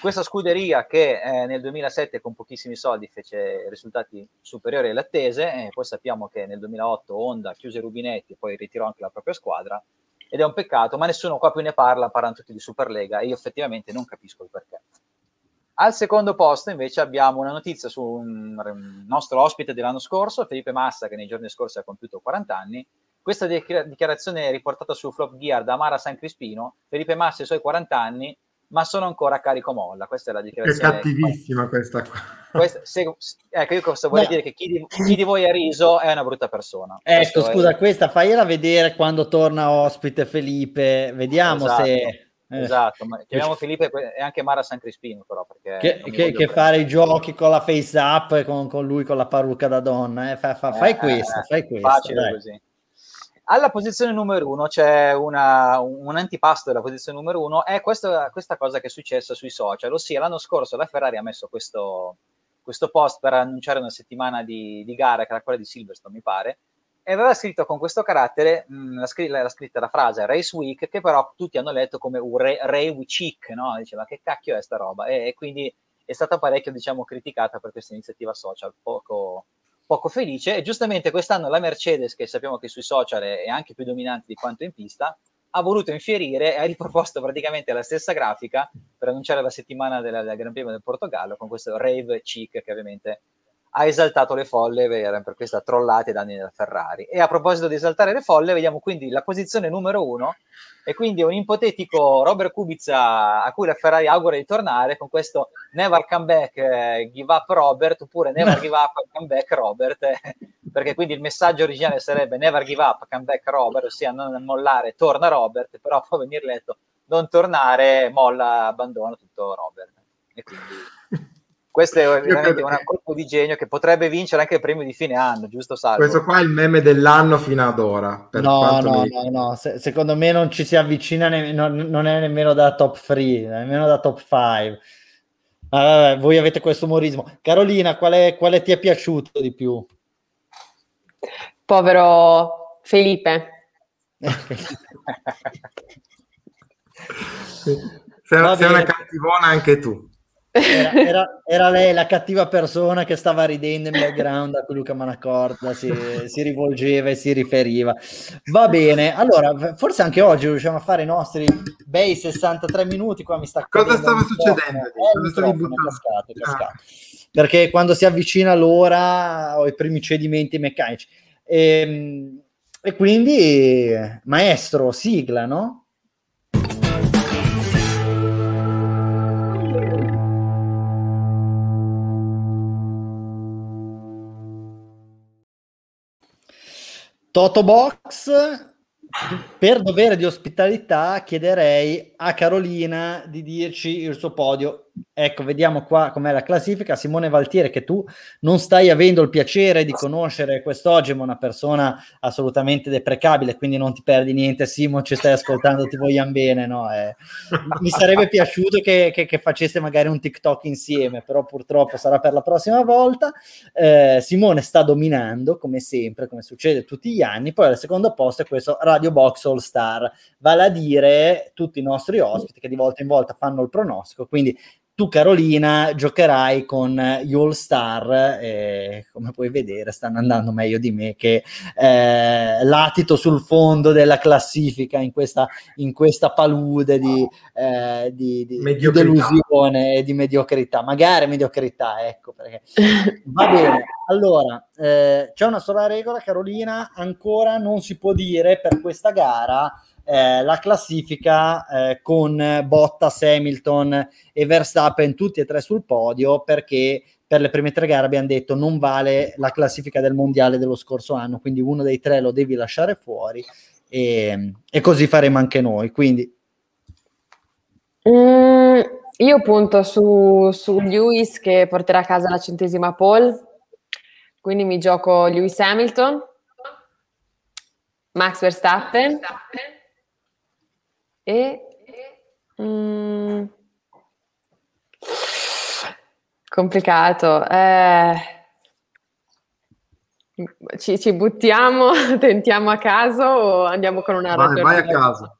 Speaker 2: Questa scuderia che eh, nel 2007 con pochissimi soldi fece risultati superiori alle attese, e poi sappiamo che nel 2008 Honda chiuse i rubinetti e poi ritirò anche la propria squadra ed è un peccato, ma nessuno qua più ne parla, parlano tutti di Superlega e io effettivamente non capisco il perché. Al secondo posto invece abbiamo una notizia su un nostro ospite dell'anno scorso, Felipe Massa, che nei giorni scorsi ha compiuto 40 anni. Questa dichiarazione è riportata su Flop Gear da Mara San Crispino. Felipe Massa ha i suoi 40 anni, ma sono ancora a carico molla. Questa è la dichiarazione.
Speaker 3: È cattivissima questa qua.
Speaker 2: Questa, se, ecco, io cosa vorrei no. dire che chi di, chi di, voi ha riso è una brutta persona.
Speaker 1: Ecco, Questo scusa, è... questa fagliela vedere quando torna ospite Felipe, vediamo esatto. se...
Speaker 2: Eh. Esatto, ma chiamiamo Filippo e anche Mara San Crispino però
Speaker 1: perché che, che, che fare i giochi con la face up con, con lui con la parrucca da donna eh? fa, fa, fai eh, questo, fai questo
Speaker 2: facile dai. così alla posizione numero uno c'è una, un antipasto della posizione numero uno, è questa, questa, cosa che è successa sui social, ossia l'anno scorso la Ferrari ha messo questo, questo post per annunciare una settimana di, di gara, che era quella di Silverstone mi pare, e aveva scritto con questo carattere, mh, la, scr- la, scritta la frase Race Week, che però tutti hanno letto come un re, Ray Chic, no? Diceva che cacchio è sta roba? E, e, quindi è stata parecchio, diciamo, criticata per questa iniziativa social, poco, poco felice. E giustamente quest'anno la Mercedes, che sappiamo che sui social è anche più dominante di quanto in pista, ha voluto infierire e ha riproposto praticamente la stessa grafica per annunciare la settimana del, del Gran Premio del Portogallo con questo rave chic che ovviamente ha esaltato le folle per, per questa trollata ai danni della Ferrari. E a proposito di esaltare le folle, vediamo quindi la posizione numero uno e quindi un ipotetico Robert Kubica a cui la Ferrari augura di tornare con questo Never Come Back, eh, Give Up Robert oppure Never *laughs* Give Up, Come Back Robert, eh, perché quindi il messaggio originale sarebbe Never Give Up, Come Back Robert, ossia non mollare, torna Robert, però può venire letto non tornare, molla, abbandona tutto Robert. E quindi questo è veramente un colpo di genio che potrebbe vincere anche il premio di fine anno, giusto Salvo?
Speaker 3: Questo qua è il meme dell'anno fino ad ora.
Speaker 1: no, no, mi... no, no, Se, secondo me non ci si avvicina, ne- non, non, è nemmeno da top 3, nemmeno da top 5. Ah, voi avete questo umorismo. Carolina, quale, quale ti è piaciuto di più?
Speaker 4: Povero Felipe.
Speaker 3: sei, *laughs* sei una cattivona anche tu.
Speaker 1: Era, era, era, lei la cattiva persona che stava ridendo in background a cui Luca Manacorda si, si, rivolgeva e si riferiva. Va bene, allora forse anche oggi riusciamo a fare i nostri bei 63 minuti. Qua mi sta
Speaker 3: Cosa stava succedendo? Eh, Cosa stavi
Speaker 1: buttando? Cascato, cascato. Ah. Perché quando si avvicina l'ora ho i primi cedimenti meccanici. E, ehm, e quindi, maestro, sigla, no? Toto Box, per dovere di ospitalità, chiederei a Carolina di dirci il suo podio Ecco, vediamo qua com'è la classifica. Simone Valtiere, che tu non stai avendo il piacere di conoscere quest'oggi, ma una persona assolutamente deprecabile, quindi non ti perdi niente. Simo, ci stai ascoltando, ti vogliamo bene. No? Eh, mi sarebbe piaciuto che, che, che, faceste magari un TikTok insieme, però purtroppo sarà per la prossima volta. Eh, Simone sta dominando, come sempre, come succede tutti gli anni. Poi al secondo posto è questo Radio Box All Star, vale a dire tutti i nostri ospiti che di volta in volta fanno il pronostico. Quindi tu Carolina giocherai con gli All Star e come puoi vedere stanno andando meglio di me che eh, latito sul fondo della classifica in questa, in questa palude di, eh, di, di, di delusione e di mediocrità. Magari mediocrità ecco perché va bene. Allora eh, c'è una sola regola Carolina ancora non si può dire per questa gara eh, la classifica eh, con Bottas, Hamilton e Verstappen tutti e tre sul podio perché per le prime tre gare abbiamo detto non vale la classifica del mondiale dello scorso anno, quindi uno dei tre lo devi lasciare fuori e, e così faremo anche noi. Quindi
Speaker 4: mm, io punto su, su Lewis che porterà a casa la centesima pole, quindi mi gioco Lewis Hamilton, Max Verstappen. Verstappen e mm, complicato. Eh, ci, ci, buttiamo, *laughs* tentiamo a caso o andiamo con una
Speaker 3: vai, vai a caso.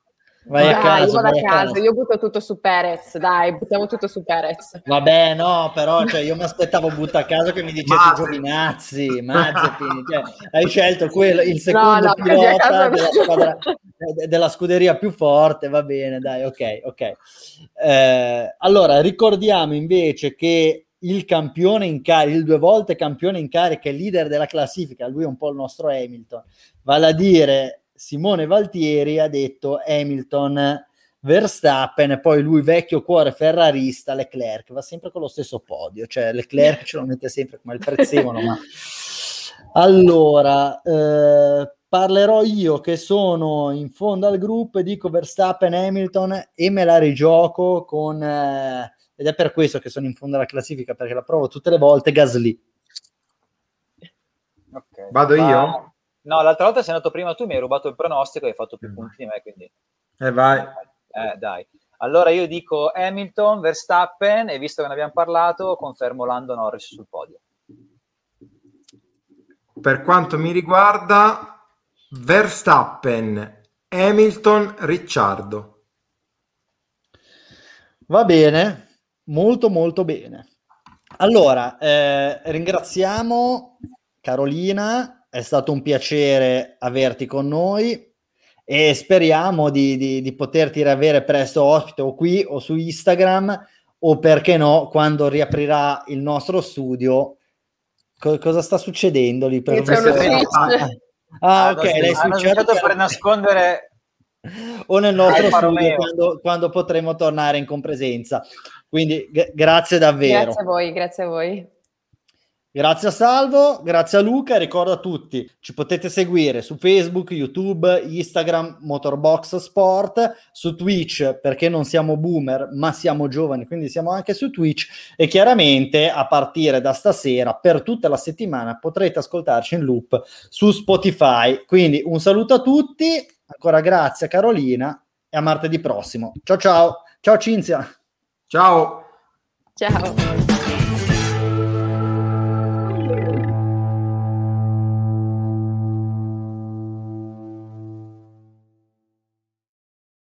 Speaker 1: Vai dai, a caso,
Speaker 4: vai a caso. Io butto tutto su Perez, dai, buttiamo tutto su Perez.
Speaker 1: Vabbè, no, però cioè, io mi aspettavo butto a caso che mi dicessi Giovinazzi, Mazepin, cioè, hai scelto quello, il secondo no, no, pilota della, squadra, della, scuderia più forte, va bene, dai, ok, ok. Eh, allora, ricordiamo invece che il campione in carica, il due volte campione in carica, il leader della classifica, lui è un po' il nostro Hamilton, vale a dire Simone Valtieri ha detto Hamilton, Verstappen e poi lui vecchio cuore ferrarista Leclerc, va sempre con lo stesso podio, cioè Leclerc ce lo mette sempre come il prezzemolo, ma *laughs* allora, eh, parlerò io che sono in fondo al gruppo e dico Verstappen, Hamilton e me la rigioco con... Eh, ed è per questo che sono in fondo alla classifica perché la provo tutte le volte Gasly.
Speaker 3: Okay. Vado io?
Speaker 2: No, l'altra volta sei andato prima tu, mi hai rubato il pronostico e hai fatto più mm. punti di me, quindi...
Speaker 3: E eh, vai.
Speaker 2: Eh, dai. Allora io dico Hamilton, Verstappen e visto che ne abbiamo parlato, confermo Lando Norris sul podio.
Speaker 3: Per quanto mi riguarda, Verstappen, Hamilton, Ricciardo.
Speaker 1: Va bene, molto molto bene. Allora, eh, ringraziamo Carolina, è stato un piacere averti con noi e speriamo di, di, di poterti riavere presto ospite o qui o su Instagram o perché no quando riaprirà il nostro studio Co- cosa sta succedendo lì?
Speaker 4: Per c'è uno
Speaker 1: ah, ah, ok, lei
Speaker 2: successo per nascondere *laughs*
Speaker 1: o nel nostro studio quando, quando, potremo tornare in compresenza. Quindi g- grazie davvero.
Speaker 4: Grazie a voi, grazie a voi.
Speaker 1: Grazie a Salvo, grazie a Luca. Ricordo a tutti, ci potete seguire su Facebook, YouTube, Instagram, Motorbox Sport, su Twitch perché non siamo boomer ma siamo giovani, quindi siamo anche su Twitch e chiaramente a partire da stasera per tutta la settimana potrete ascoltarci in loop su Spotify. Quindi un saluto a tutti, ancora grazie a Carolina e a martedì prossimo. Ciao ciao, ciao Cinzia.
Speaker 3: Ciao.
Speaker 4: Ciao.